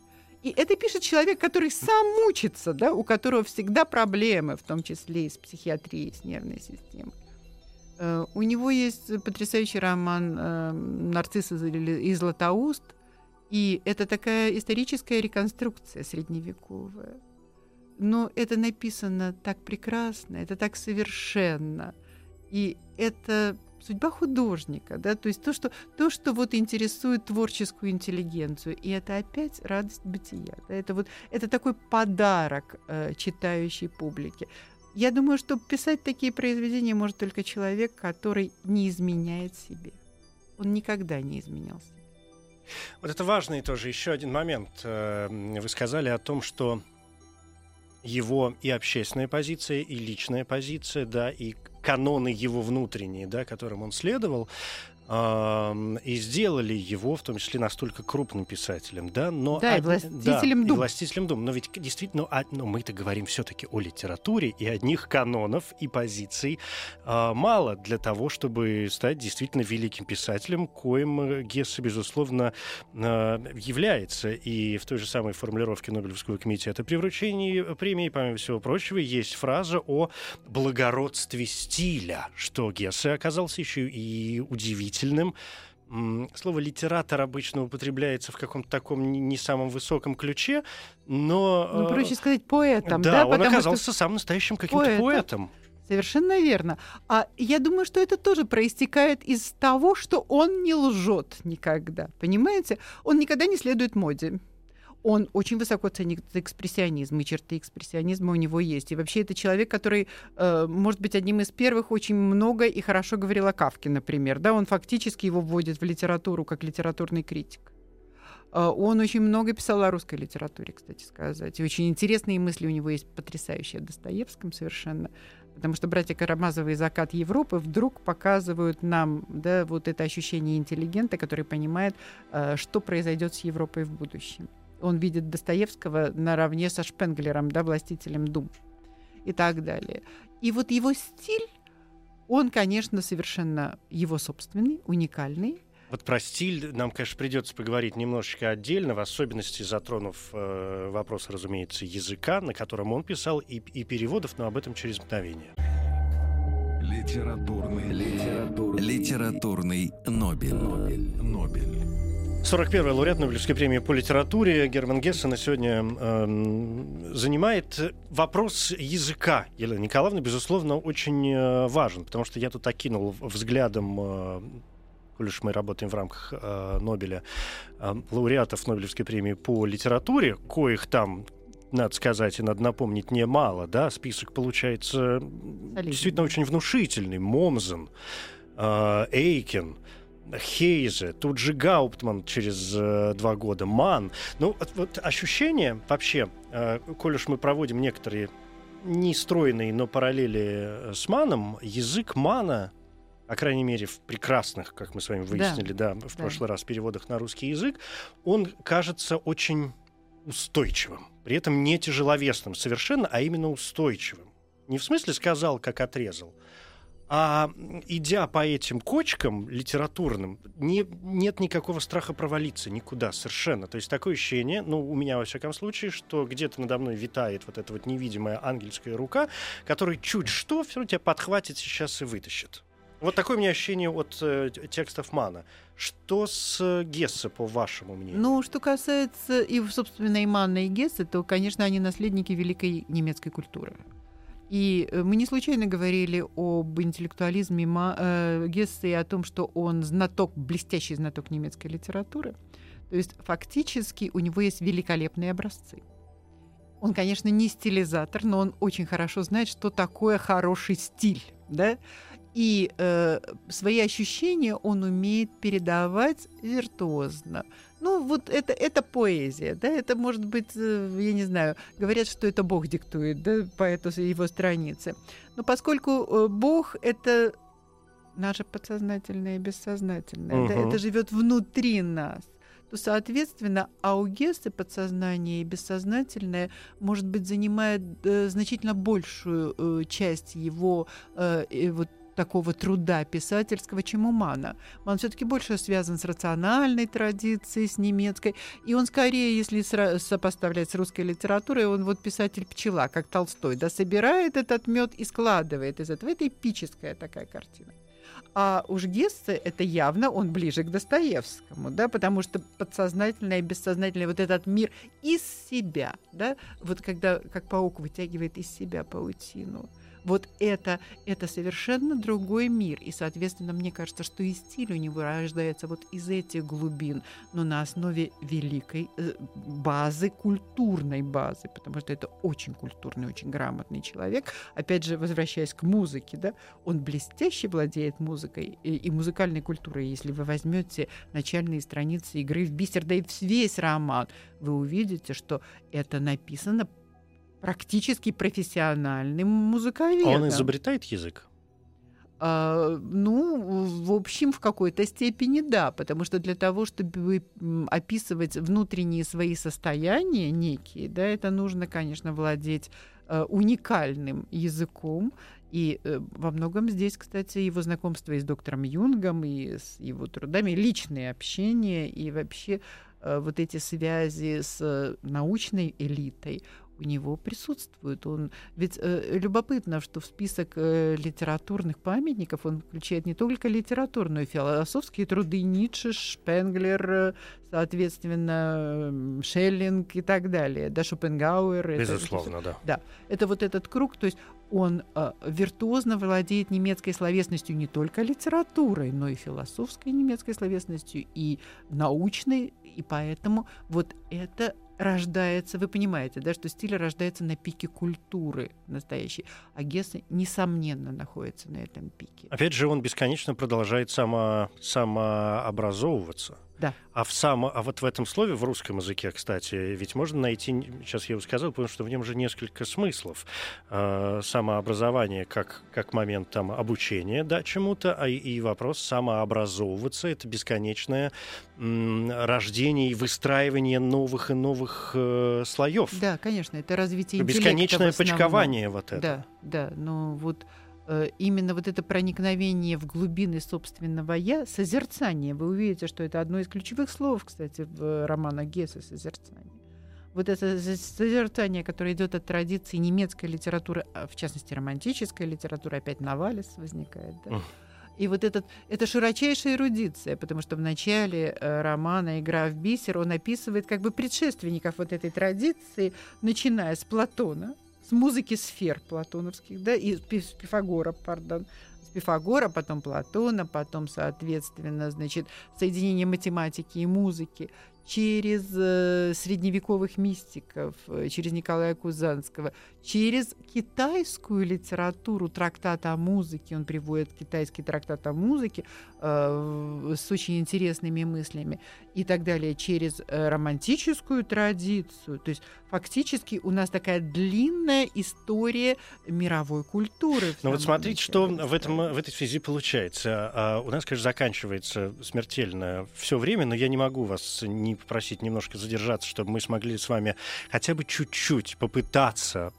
И это пишет человек, который сам мучится, да, у которого всегда проблемы, в том числе и с психиатрией, с нервной системой. Э, У него есть потрясающий роман э, «Нарцисс из- Златоуст», и это такая историческая реконструкция средневековая. Но это написано так прекрасно, это так совершенно. И это судьба художника, да, то есть то, что, то, что вот интересует творческую интеллигенцию, и это опять радость бытия, да, это вот, это такой подарок э, читающей публике. Я думаю, что писать такие произведения может только человек, который не изменяет себе. Он никогда не изменял себе. Вот это важный тоже еще один момент. Э, Вы сказали о том, что его и общественная позиция, и личная позиция, да, и каноны его внутренние, да, которым он следовал, и сделали его, в том числе, настолько крупным писателем, да, но... Да, и од- властителем да, дум. И властителем дум. Но ведь действительно, а- ну, мы-то говорим все-таки о литературе, и одних канонов и позиций э, мало для того, чтобы стать действительно великим писателем, коим э, Гессе, безусловно, э, является. И в той же самой формулировке Нобелевского комитета при вручении премии, помимо всего прочего, есть фраза о благородстве стиля, что Гессе оказался еще и удивительным М, Слово литератор обычно употребляется в каком-то таком не- не самом высоком ключе, но... Ну, э, проще сказать поэтом, да, да, он потому что оказался самым настоящим каким-то поэтом. поэтом. Совершенно верно. А я думаю, что это тоже проистекает из того, что он не лжет никогда. Понимаете? Он никогда не следует моде. Он очень высоко ценит экспрессионизм, и черты экспрессионизма у него есть. И вообще это человек, который, э, может быть, одним из первых очень много и хорошо говорил о Кавке, например. Да? Он фактически его вводит в литературу как литературный критик. Э, он очень много писал о русской литературе, кстати сказать. Очень интересные мысли у него есть потрясающие о Достоевском совершенно. Потому что братья Карамазовы и «Закат Европы» вдруг показывают нам да, вот это ощущение интеллигента, который понимает, э, что произойдет с Европой в будущем. Он видит Достоевского наравне со Шпенглером, да, властителем дум и так далее. И вот его стиль, он, конечно, совершенно его собственный, уникальный, вот про стиль нам, конечно, придется поговорить немножечко отдельно, в особенности затронув э, вопрос, разумеется, языка, на котором он писал, и, и переводов, но об этом через мгновение. Литературный, литературный, Литературный Нобель. Нобель. Нобель. 41-й лауреат Нобелевской премии по литературе Герман Гессен сегодня э, занимает вопрос языка. Елена Николаевна, безусловно, очень э, важен, потому что я тут окинул взглядом э, коль уж мы работаем в рамках э, Нобеля, э, лауреатов Нобелевской премии по литературе, коих там надо сказать и надо напомнить, немало, да, список получается Солидный. действительно очень внушительный. Момзен, э, Эйкен, Хейзе, тут же Гауптман через э, два года, Ман. Ну, вот, вот ощущение вообще, э, коль уж мы проводим некоторые не стройные, но параллели э, с Маном, язык Мана по крайней мере, в прекрасных, как мы с вами выяснили, да, в да. прошлый раз переводах на русский язык, он кажется очень устойчивым. При этом не тяжеловесным совершенно, а именно устойчивым. Не в смысле сказал, как отрезал, а идя по этим кочкам литературным, не, нет никакого страха провалиться никуда совершенно. То есть такое ощущение, ну, у меня во всяком случае, что где-то надо мной витает вот эта вот невидимая ангельская рука, которая чуть что все равно тебя подхватит сейчас и вытащит. Вот такое у меня ощущение от э, текстов Мана. Что с э, Гессе, по вашему мнению? Ну, что касается и, собственно, и Манна, и Гессе, то, конечно, они наследники великой немецкой культуры. И э, мы не случайно говорили об интеллектуализме э, Гессе и о том, что он знаток, блестящий знаток немецкой литературы. То есть фактически у него есть великолепные образцы. Он, конечно, не стилизатор, но он очень хорошо знает, что такое хороший стиль. Да? И э, свои ощущения он умеет передавать виртуозно. Ну, вот это, это поэзия, да, это может быть, э, я не знаю, говорят, что это Бог диктует, да, по этой его странице. Но поскольку э, Бог — это наше подсознательное и бессознательное, Мгм. да, это живет внутри нас, то, соответственно, аугесты подсознание и бессознательное, может быть, занимает э, значительно большую э, часть его э, и вот такого труда писательского, чем у Мана. Ман все-таки больше связан с рациональной традицией, с немецкой. И он скорее, если сопоставлять с русской литературой, он вот писатель-пчела, как Толстой, да, собирает этот мед и складывает из этого. Это эпическая такая картина. А уж Гессе это явно он ближе к Достоевскому, да, потому что подсознательное и бессознательное вот этот мир из себя, да, вот когда как паук вытягивает из себя паутину, вот это, это совершенно другой мир. И, соответственно, мне кажется, что и стиль у него рождается вот из этих глубин, но на основе великой э, базы, культурной базы, потому что это очень культурный, очень грамотный человек. Опять же, возвращаясь к музыке, да, он блестяще владеет музыкой и, и музыкальной культурой. Если вы возьмете начальные страницы игры в бисер, да и весь роман, вы увидите, что это написано практически профессиональным музыковедом. Он изобретает язык? А, ну, в общем, в какой-то степени да, потому что для того, чтобы описывать внутренние свои состояния некие, да, это нужно, конечно, владеть э, уникальным языком. И э, во многом здесь, кстати, его знакомство и с доктором Юнгом, и с его трудами, личные общения, и вообще э, вот эти связи с э, научной элитой, у него присутствует. Он ведь э, любопытно, что в список э, литературных памятников он включает не только литературную, философские труды Ницше, Шпенглер, э, соответственно, Шеллинг и так далее, да, Шопенгауэр. это- Безусловно, да. да, это вот этот круг, то есть он э, виртуозно владеет немецкой словесностью не только литературой, но и философской немецкой словесностью, и научной, и поэтому вот это рождается, вы понимаете, да, что стиль рождается на пике культуры настоящей, а Гессе, несомненно, находится на этом пике. Опять же, он бесконечно продолжает само, самообразовываться. Да. А, в само, а вот в этом слове, в русском языке, кстати, ведь можно найти, сейчас я его сказал, потому что в нем же несколько смыслов. Э, самообразование как, как момент там, обучения да, чему-то, а и, вопрос самообразовываться — это бесконечное м, рождение и выстраивание новых и новых э, слоев. Да, конечно, это развитие Бесконечное интеллекта почкование вот это. Да, да, но вот именно вот это проникновение в глубины собственного «я», созерцание, вы увидите, что это одно из ключевых слов, кстати, в романах Гесса «Созерцание». Вот это созерцание, которое идет от традиции немецкой литературы, а в частности, романтической литературы, опять Навалис возникает, да? И вот этот, это широчайшая эрудиция, потому что в начале э, романа «Игра в бисер» он описывает как бы предшественников вот этой традиции, начиная с Платона, с музыки сфер платоновских, да, и с Пи- с Пифагора, пардон, с Пифагора, потом Платона, потом, соответственно, значит, соединение математики и музыки через э, средневековых мистиков, э, через Николая Кузанского, через китайскую литературу, трактат о музыке, он приводит китайский трактат о музыке э, с очень интересными мыслями и так далее, через э, романтическую традицию. То есть фактически у нас такая длинная история мировой культуры. Ну вот смотрите, что начале в, этом, в этой связи получается. А, У нас, конечно, заканчивается смертельно все время, но я не могу вас не попросить немножко задержаться, чтобы мы смогли с вами хотя бы чуть-чуть попытаться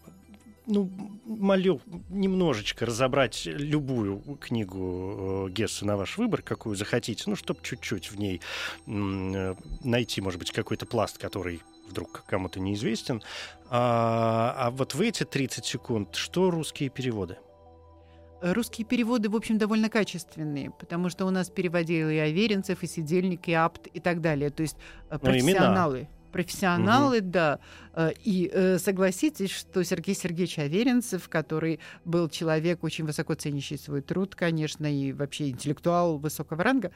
ну, молю, немножечко разобрать любую книгу э, Гесса на ваш выбор, какую захотите, ну, чтобы чуть-чуть в ней э, найти, может быть, какой-то пласт, который вдруг кому-то неизвестен. А, а вот в эти 30 секунд что русские переводы? Русские переводы, в общем, довольно качественные, потому что у нас переводил и Аверинцев, и Сидельник, и Апт, и так далее. То есть э, Ну, профессионалы. Профессионалы, да. Э, И э, согласитесь, что Сергей Сергеевич Аверинцев, который был человек, очень высоко ценящий свой труд, конечно, и вообще интеллектуал высокого ранга,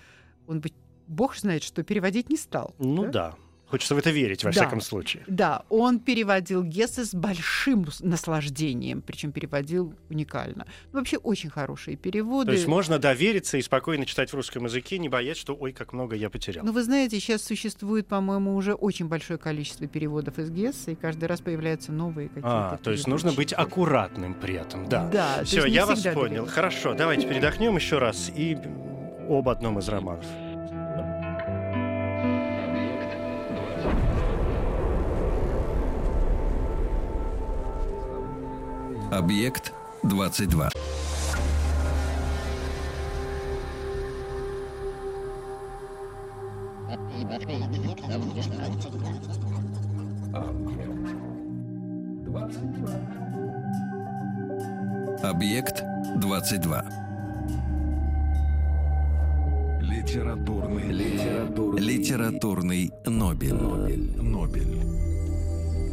он бы, бог знает, что переводить не стал. Ну да. Хочется в это верить, во Да. всяком случае. Да, он переводил Гессе с большим наслаждением, причем переводил уникально. Ну, вообще очень хорошие переводы. То есть можно довериться и спокойно читать в русском языке, не боясь, что ой, как много я потерял. Ну, вы знаете, сейчас существует, по-моему, уже очень большое количество переводов из Гесса, и каждый раз появляются новые какие-то. а, то есть нужно быть аккуратным при этом, да. Да, Все, я вас понял. доверяют. Хорошо, давайте передохнем еще раз и об одном из романов. Объект 22. Объект 22. Литературный. Литературный. Литературный Нобель. Нобель. Нобель.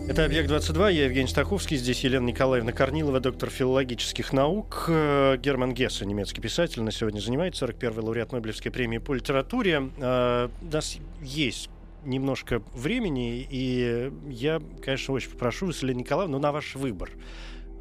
Это «Объект-22», я Евгений Стаховский, здесь Елена Николаевна Корнилова, доктор филологических наук. Э, Герман Гессе, немецкий писатель, на сегодня занимается, 41-й лауреат Нобелевской премии по литературе. Э, У нас есть немножко времени, и я, конечно, очень попрошу вас, Елена Николаевна, ну, на ваш выбор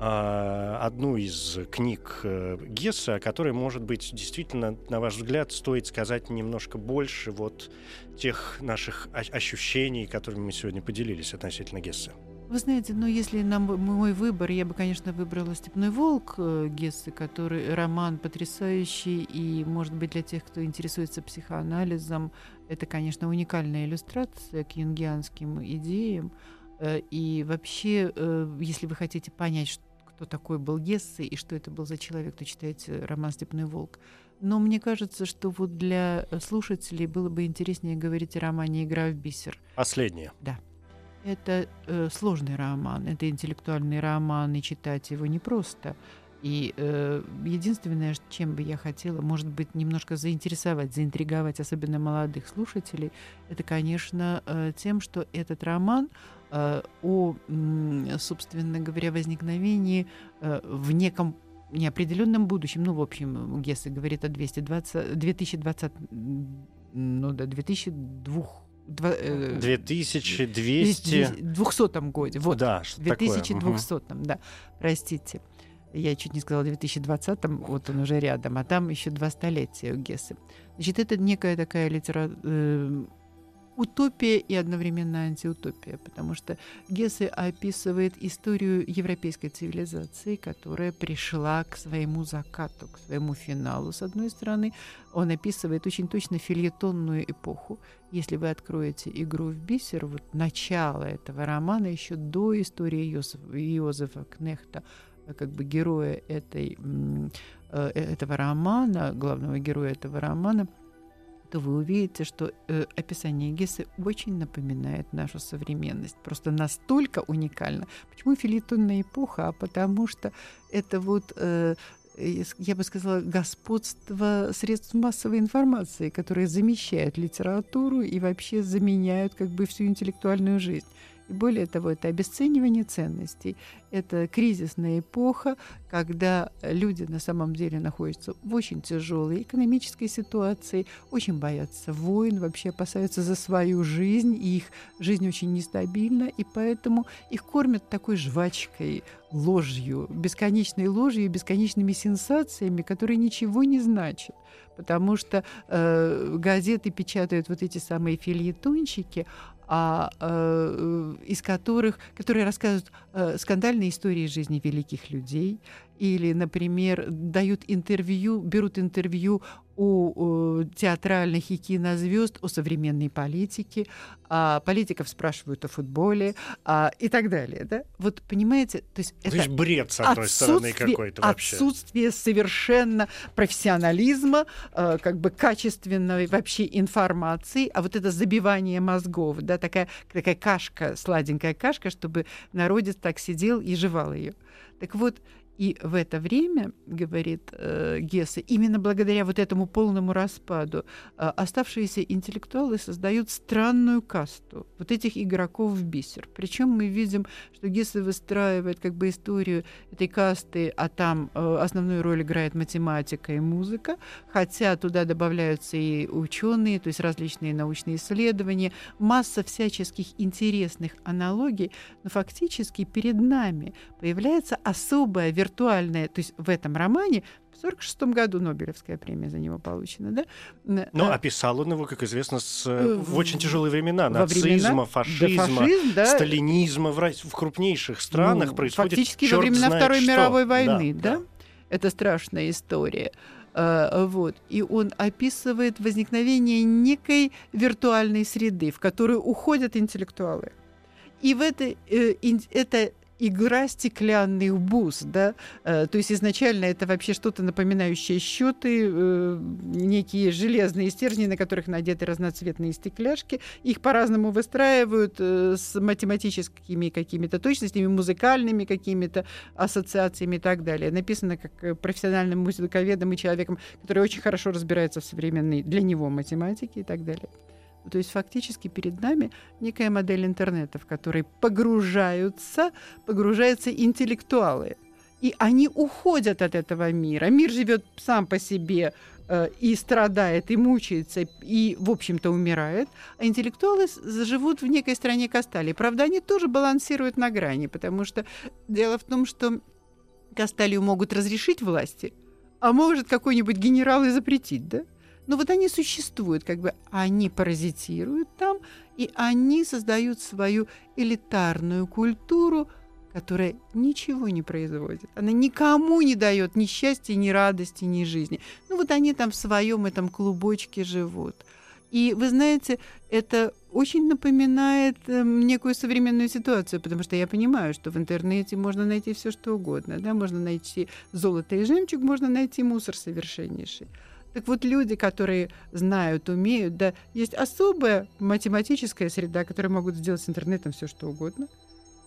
одну из книг э, Гесса, о которой, может быть, действительно, на ваш взгляд, стоит сказать немножко больше вот тех наших ощущений, которыми мы сегодня поделились относительно Гесса. Вы знаете, ну, если нам мой выбор, я бы, конечно, выбрала «Степной волк» э, Гессы, который роман потрясающий, и, может быть, для тех, кто интересуется психоанализом, это, конечно, уникальная иллюстрация к юнгианским идеям. Э, И вообще, если вы хотите понять, ш- кто такой был Гессе и что это был за человек, то читайте роман «Степной волк». Но мне кажется, что вот для э, слушателей было бы интереснее говорить о романе «Игра в бисер». Последнее. Это э, сложный роман, это интеллектуальный роман, и читать его непросто. И э, единственное, чем бы я хотела, может быть, немножко заинтересовать, заинтриговать, особенно молодых слушателей, это, конечно, э, тем, что этот роман э, о, м, собственно говоря, возникновении э, в неком неопределенном будущем, ну, в общем, Гессе говорит о 220, 2020, м, ну да, 2002 два- э, 2200... 200 годе. Вот, Да, что в такое. 2200, да, простите. Я чуть не сказала 2020, вот он уже рядом, а там еще два столетия у Гессы. Значит, это некая такая литера... утопия и одновременно антиутопия, потому что Гессе описывает историю европейской цивилизации, которая пришла к своему закату, к своему финалу, с одной стороны. Он описывает очень точно фильетонную эпоху. Если вы откроете «Игру в бисер», вот начало этого романа, еще до истории Йосифа, Йозефа Кнехта, э, как бы героя этой, э, этого романа, главного героя этого романа, то вы увидите, что э, описание Гессы очень напоминает нашу современность. Просто настолько уникально. Почему филитонная эпоха? А потому что это вот э, я бы сказала, господство средств массовой информации, которые замещают литературу и вообще заменяют как бы всю интеллектуальную жизнь. Более того, это обесценивание ценностей, это кризисная эпоха, когда люди на самом деле находятся в очень тяжелой экономической ситуации, очень боятся войн, вообще опасаются за свою жизнь, и их жизнь очень нестабильна, и поэтому их кормят такой жвачкой, ложью, бесконечной ложью, бесконечными сенсациями, которые ничего не значат. Потому что э, газеты печатают вот эти самые фильетончики, а, э, из которых, которые рассказывают э, скандальные истории из жизни великих людей, или, например, дают интервью, берут интервью у, театральных и кинозвезд о современной политике, а политиков спрашивают о футболе а, и так далее. Да? Вот понимаете, то есть То это есть бред, с одной стороны, какой-то вообще. Отсутствие совершенно профессионализма, э, как бы качественной вообще информации, а вот это забивание мозгов, да, такая, такая кашка, сладенькая кашка, чтобы народец так сидел и жевал ее. Так вот, и в это время, говорит э, Гессе, именно благодаря вот этому полному распаду э, оставшиеся интеллектуалы создают странную касту вот этих игроков в бисер. Причем мы видим, что Гессе выстраивает как бы историю этой касты, а там э, основную роль играет математика и музыка, хотя туда добавляются и ученые, то есть различные научные исследования, масса всяческих интересных аналогий, но фактически перед нами появляется особая виртуальная, то есть в этом романе в 1946 году Нобелевская премия за него получена, да? Но э, описал он его, как известно, с, э, э, в очень тяжелые времена. Нацизма, времена- фашизма, да, фашизм, да, сталинизма. В, в крупнейших странах ну, происходит Фактически во времена Второй что. мировой Да, войны, да? Это страшная история. Вот. И он описывает возникновение некой виртуальной среды, в которую уходят интеллектуалы. И в этой, э, это игра стеклянных бус, да, Э, то есть изначально это вообще что-то напоминающее счеты, э, некие железные стержни, на которых надеты разноцветные стекляшки, их по-разному выстраивают э, с математическими какими-то точностями, музыкальными какими-то ассоциациями и так далее. Написано как профессиональным музыковедом и человеком, который очень хорошо разбирается в современной для него математике и так далее. То есть фактически перед нами некая модель интернета, в которой погружаются, погружаются интеллектуалы. И они уходят от этого мира. Мир живет сам по себе э, и страдает, и мучается, и, в общем-то, умирает. А интеллектуалы живут в некой стране Кастали. Правда, они тоже балансируют на грани, потому что дело в том, что Касталию могут разрешить власти, а может какой-нибудь генерал и запретить, да? Но вот они существуют, как бы они паразитируют там, и они создают свою элитарную культуру, которая ничего не производит. Она никому не дает ни счастья, ни радости, ни жизни. Ну вот они там в своем этом клубочке живут. И вы знаете, это очень напоминает эм, некую современную ситуацию, потому что я понимаю, что в интернете можно найти все что угодно, да, можно найти золото и жемчуг, можно найти мусор совершеннейший. Так вот, люди, которые знают, умеют, да, есть особая математическая среда, которые могут сделать с интернетом все что угодно.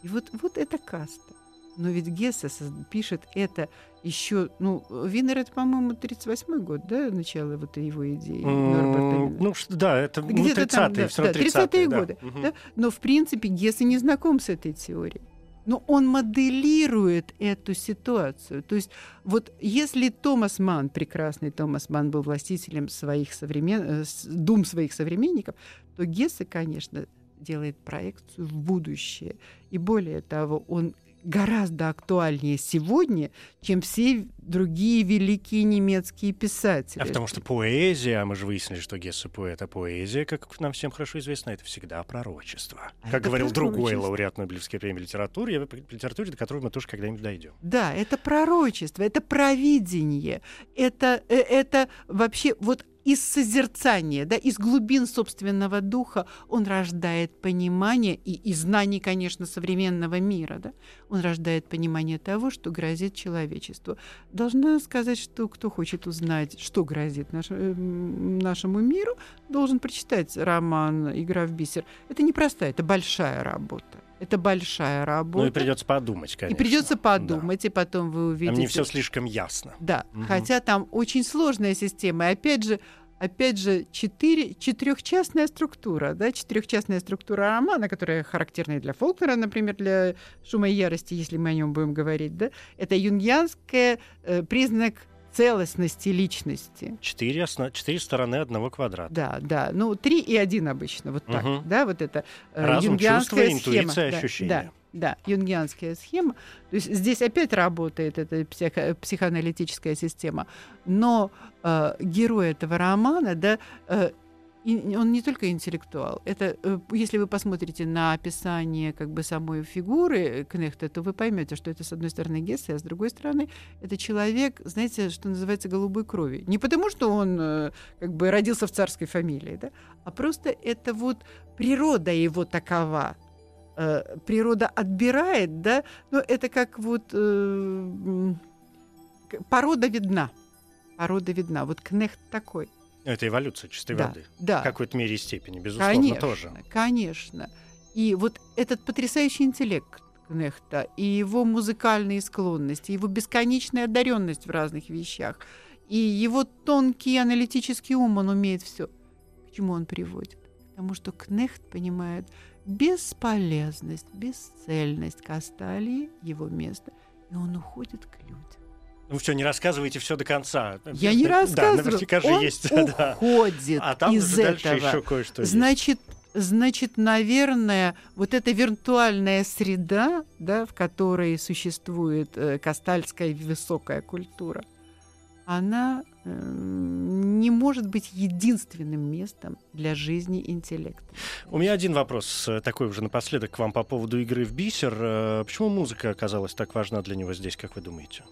И вот, вот это каста. Но ведь Гессе соз- пишет это еще, ну, Винер это, по-моему, 38-й год, да, начало вот его идеи. Винера. Ну, да, это ну, Где-то 30-е, там, да, всё равно да, 30-е 30-е, да. годы. Мгм. да. Но, в принципе, Гессе не знаком с этой теорией. Но он моделирует эту ситуацию. То есть вот если Томас Ман, прекрасный Томас Ман, был властителем своих современ... Э, дум своих современников, то Гессе, конечно, делает проекцию в будущее. И более того, он гораздо актуальнее сегодня, чем все другие великие немецкие писатели. А потому что поэзия, а мы же выяснили, что Гессе поэт, а поэзия, как нам всем хорошо известно, это всегда пророчество. А как говорил другой лауреат Нобелевской премии литературы, литературе, до которой мы тоже когда-нибудь дойдем. Да, это пророчество, это провидение, это, э, это вообще вот из созерцания, да, из глубин собственного духа он рождает понимание, и из знаний, конечно, современного мира, да, он рождает понимание того, что грозит человечеству. Должна сказать, что кто хочет узнать, что грозит наш, э, нашему миру, должен прочитать роман «Игра в бисер». Это непростая, это большая работа. Это большая работа. Ну и придется подумать, конечно. И придется подумать, да. и потом вы увидите. А мне все слишком ясно. Да, угу. хотя там очень сложная система. И опять же, опять же, четыре, четырехчастная структура, да, четырехчастная структура романа, которая характерна для Фолкнера, например, для «Шума и ярости», если мы о нем будем говорить, да, это юнгианская э, признак целостности личности. Четыре, основ... Четыре стороны одного квадрата. Да, да. Ну, три и один обычно. Вот так. Угу. Да, вот это э, Разум, чувство, схема. интуиция, да, ощущения. Да, да, юнгианская схема. То есть здесь опять работает эта психо- психоаналитическая система. Но э, герой этого романа, да, э, и он не только интеллектуал. Это, э, если вы посмотрите на описание как бы самой фигуры Кнехта, то вы поймете, что это с одной стороны Гессе, а с другой стороны это человек, знаете, что называется голубой крови. Не потому, что он э, как бы родился в царской фамилии, да, а просто это вот природа его такова. Э, природа отбирает, да, но это как вот э, порода видна. Порода видна. Вот Кнехт такой – это эволюция чистой да, воды. Да. В какой-то мере и степени, безусловно, конечно, тоже. Конечно. И вот этот потрясающий интеллект Кнехта, и его музыкальные склонности, его бесконечная одаренность в разных вещах, и его тонкий аналитический ум, он умеет все. К чему он приводит? Потому что Кнехт понимает бесполезность, бесцельность Касталии, его место, и он уходит к людям. Ну все, не рассказывайте все до конца. Я не рассказываю. Да, наверняка же Он есть. уходит да. А там из этого. еще кое-что Значит, есть. значит, наверное, вот эта виртуальная среда, да, в которой существует э, кастальская высокая культура, она э, не может быть единственным местом для жизни интеллекта. У меня один вопрос э, такой уже напоследок к вам по поводу игры в бисер. Э, почему музыка оказалась так важна для него здесь, как вы думаете?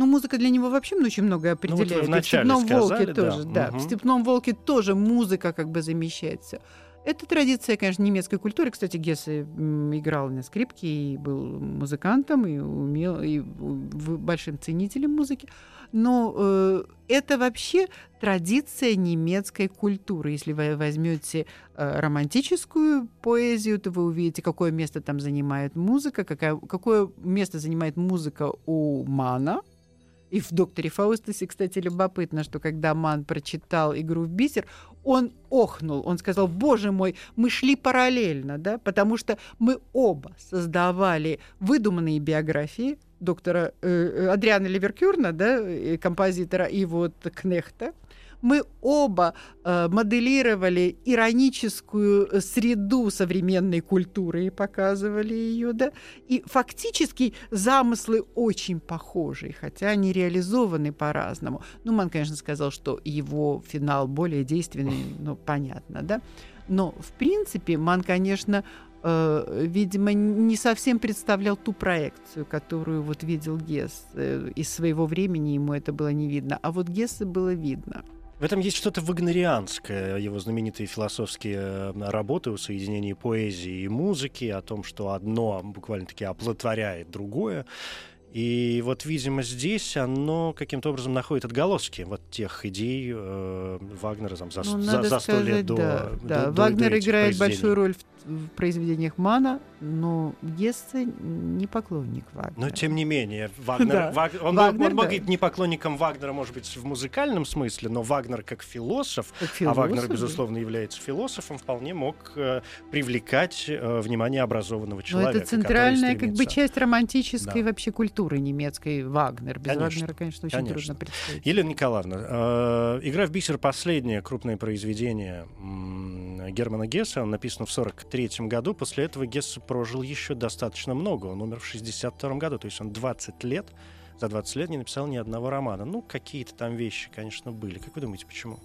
Ну, музыка для него вообще очень многое определяет. Ну, вот в, в «Степном сказали, волке» да. тоже, да. Угу. В «Степном волке» тоже музыка как бы замещается. Это традиция, конечно, немецкой культуры. Кстати, Гессе играл на скрипке и был музыкантом, и умел, и большим ценителем музыки. Но э, это вообще традиция немецкой культуры. Если вы возьмете э, романтическую поэзию, то вы увидите, какое место там занимает музыка, какая, какое место занимает музыка у Мана – и в «Докторе Фаустусе», кстати, любопытно, что когда Ман прочитал «Игру в бисер», он охнул, он сказал, боже мой, мы шли параллельно, да, потому что мы оба создавали выдуманные биографии доктора э, э Адриана Ливеркюрна, да, композитора, и вот Кнехта, мы оба э, моделировали ироническую среду современной культуры и показывали ее, да, и фактически замыслы очень похожи, хотя они реализованы по-разному. Ну, Ман, конечно, сказал, что его финал более действенный, ну, понятно, да, но, в принципе, Ман, конечно, э, видимо, не совсем представлял ту проекцию, которую вот видел Гесс. Э, из своего времени ему это было не видно. А вот Гесса было видно. В этом есть что-то вагнерианское, его знаменитые философские э, работы о соединении поэзии и музыки, о том, что одно буквально-таки оплодотворяет другое. И вот, видимо, здесь оно каким-то образом находит отголоски вот тех идей э, Вагнера там, за, Ну, за, за сто сказать, лет до, да, до- да. до- до Вагнер этих играет большую роль в, в произведениях Мана, но Гессе не поклонник Вагнера. Но тем не менее, Вагнер, Да. Ваг- он, Вагнер, он мог да. быть не поклонником Вагнера, может быть, в музыкальном смысле, но Вагнер как философ, Как а философ, Вагнер, да. безусловно, является философом, вполне мог э, привлекать э, внимание образованного Но человека. это центральная как бы часть романтической Да. вообще культуры немецкой Вагнер. Без Конечно, Вагнера, конечно, очень конечно. трудно представить. Елена Николаевна, э, «Игра в бисер» — последнее крупное произведение Германа Гесса. Он написан в 1943 году. После этого Гесс прожил еще достаточно много. Он умер в 1962 году. То есть он 20 лет, за 20 лет не написал ни одного романа. Ну, какие-то там вещи, конечно, были. Как вы думаете, почему?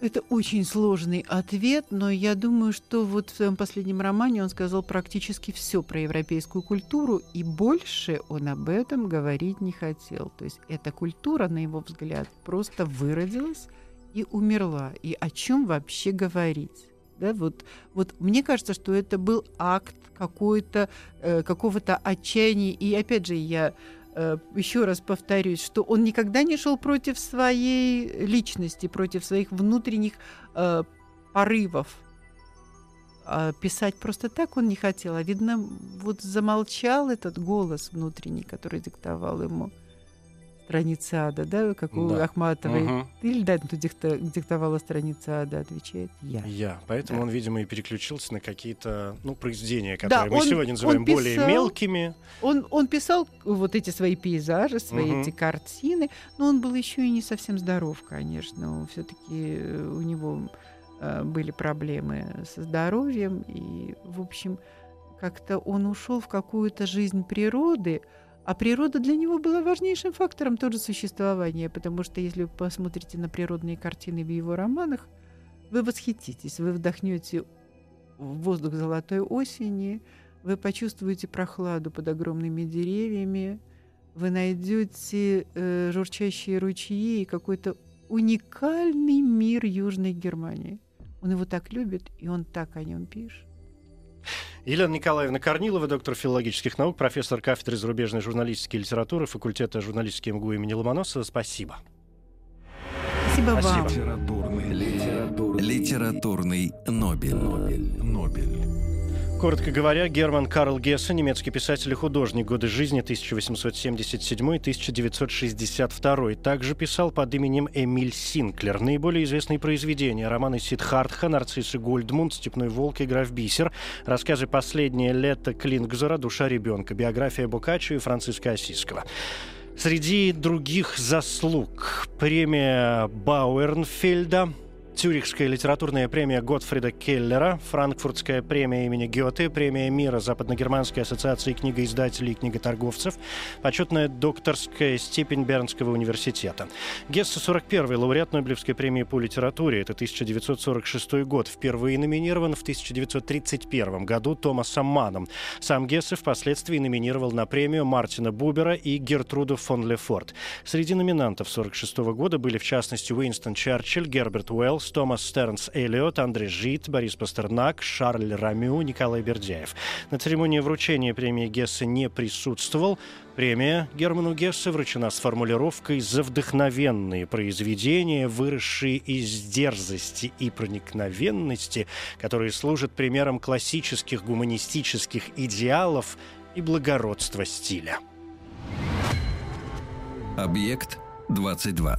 Это очень сложный ответ, но я думаю, что вот в своем последнем романе он сказал практически все про европейскую культуру, и больше он об этом говорить не хотел. То есть эта культура, на его взгляд, просто выродилась и умерла. И о чем вообще говорить? Да, вот, вот мне кажется, что это был акт какой-то, э, какого-то отчаяния. И опять же, я еще раз повторюсь, что он никогда не шел против своей личности, против своих внутренних э, порывов. А писать просто так он не хотел, а видно, вот замолчал этот голос внутренний, который диктовал ему страницы ада, да, как у Да. Ахматовой. Мгм. Или да, кто дикта- диктовала страницы ада, отвечает я. Я. Поэтому Да. он, видимо, и переключился на какие-то ну, произведения, которые мы он- сегодня называем он более писал- мелкими. Он, он писал вот эти свои пейзажи, свои Мгм. эти картины, но он был еще и не совсем здоров, конечно. Все-таки у него э, были проблемы со здоровьем, и, в общем, как-то он ушел в какую-то жизнь природы, а природа для него была важнейшим фактором тоже существования, потому что если вы посмотрите на природные картины в его романах, вы восхититесь, вы вдохнете воздух золотой осени, вы почувствуете прохладу под огромными деревьями, вы найдете э, журчащие ручьи и какой-то уникальный мир Южной Германии. Он его так любит, и он так о нем пишет. Елена Николаевна Корнилова, доктор филологических наук, профессор кафедры зарубежной журналистики и литературы факультета журналистики МГУ имени Ломоносова. Спасибо. Спасибо, Спасибо. вам. Литературный, литературный, Литературный Нобель. Нобель, Нобель. Коротко говоря, Герман Карл Гессе, немецкий писатель и художник, годы жизни 1877-1962. Также писал под именем Эмиль Синклер. Наиболее известные произведения – романы Сидхартха, Нарцисс и Гольдмунд, Степной волк, Игра в бисер, рассказы «Последнее лето» Клингзера, «Душа ребенка», биография Букаччо и Франциска Осиского. Среди других заслуг премия Бауэрнфельда, Цюрихская литературная премия Готфрида Келлера, Франкфуртская премия имени Гёте, премия мира Западногерманской ассоциации книгоиздателей и книготорговцев, почетная докторская степень Бернского университета. Гессе 41 лауреат Нобелевской премии по литературе. Это 1946 год. Впервые номинирован в 1931 году Томасом Маном. Сам Гессе впоследствии номинировал на премию Мартина Бубера и Гертруду фон Лефорт. Среди номинантов 1946 года были, в частности, Уинстон Черчилль, Герберт Уэллс, Томас Стернс Эллиот, Андрей Жит, Борис Пастернак, Шарль Рамю, Николай Бердяев. На церемонии вручения премии Гессе не присутствовал. Премия Герману Гессе вручена с формулировкой «За вдохновенные произведения, выросшие из дерзости и проникновенности, которые служат примером классических гуманистических идеалов и благородства стиля». Объект 22.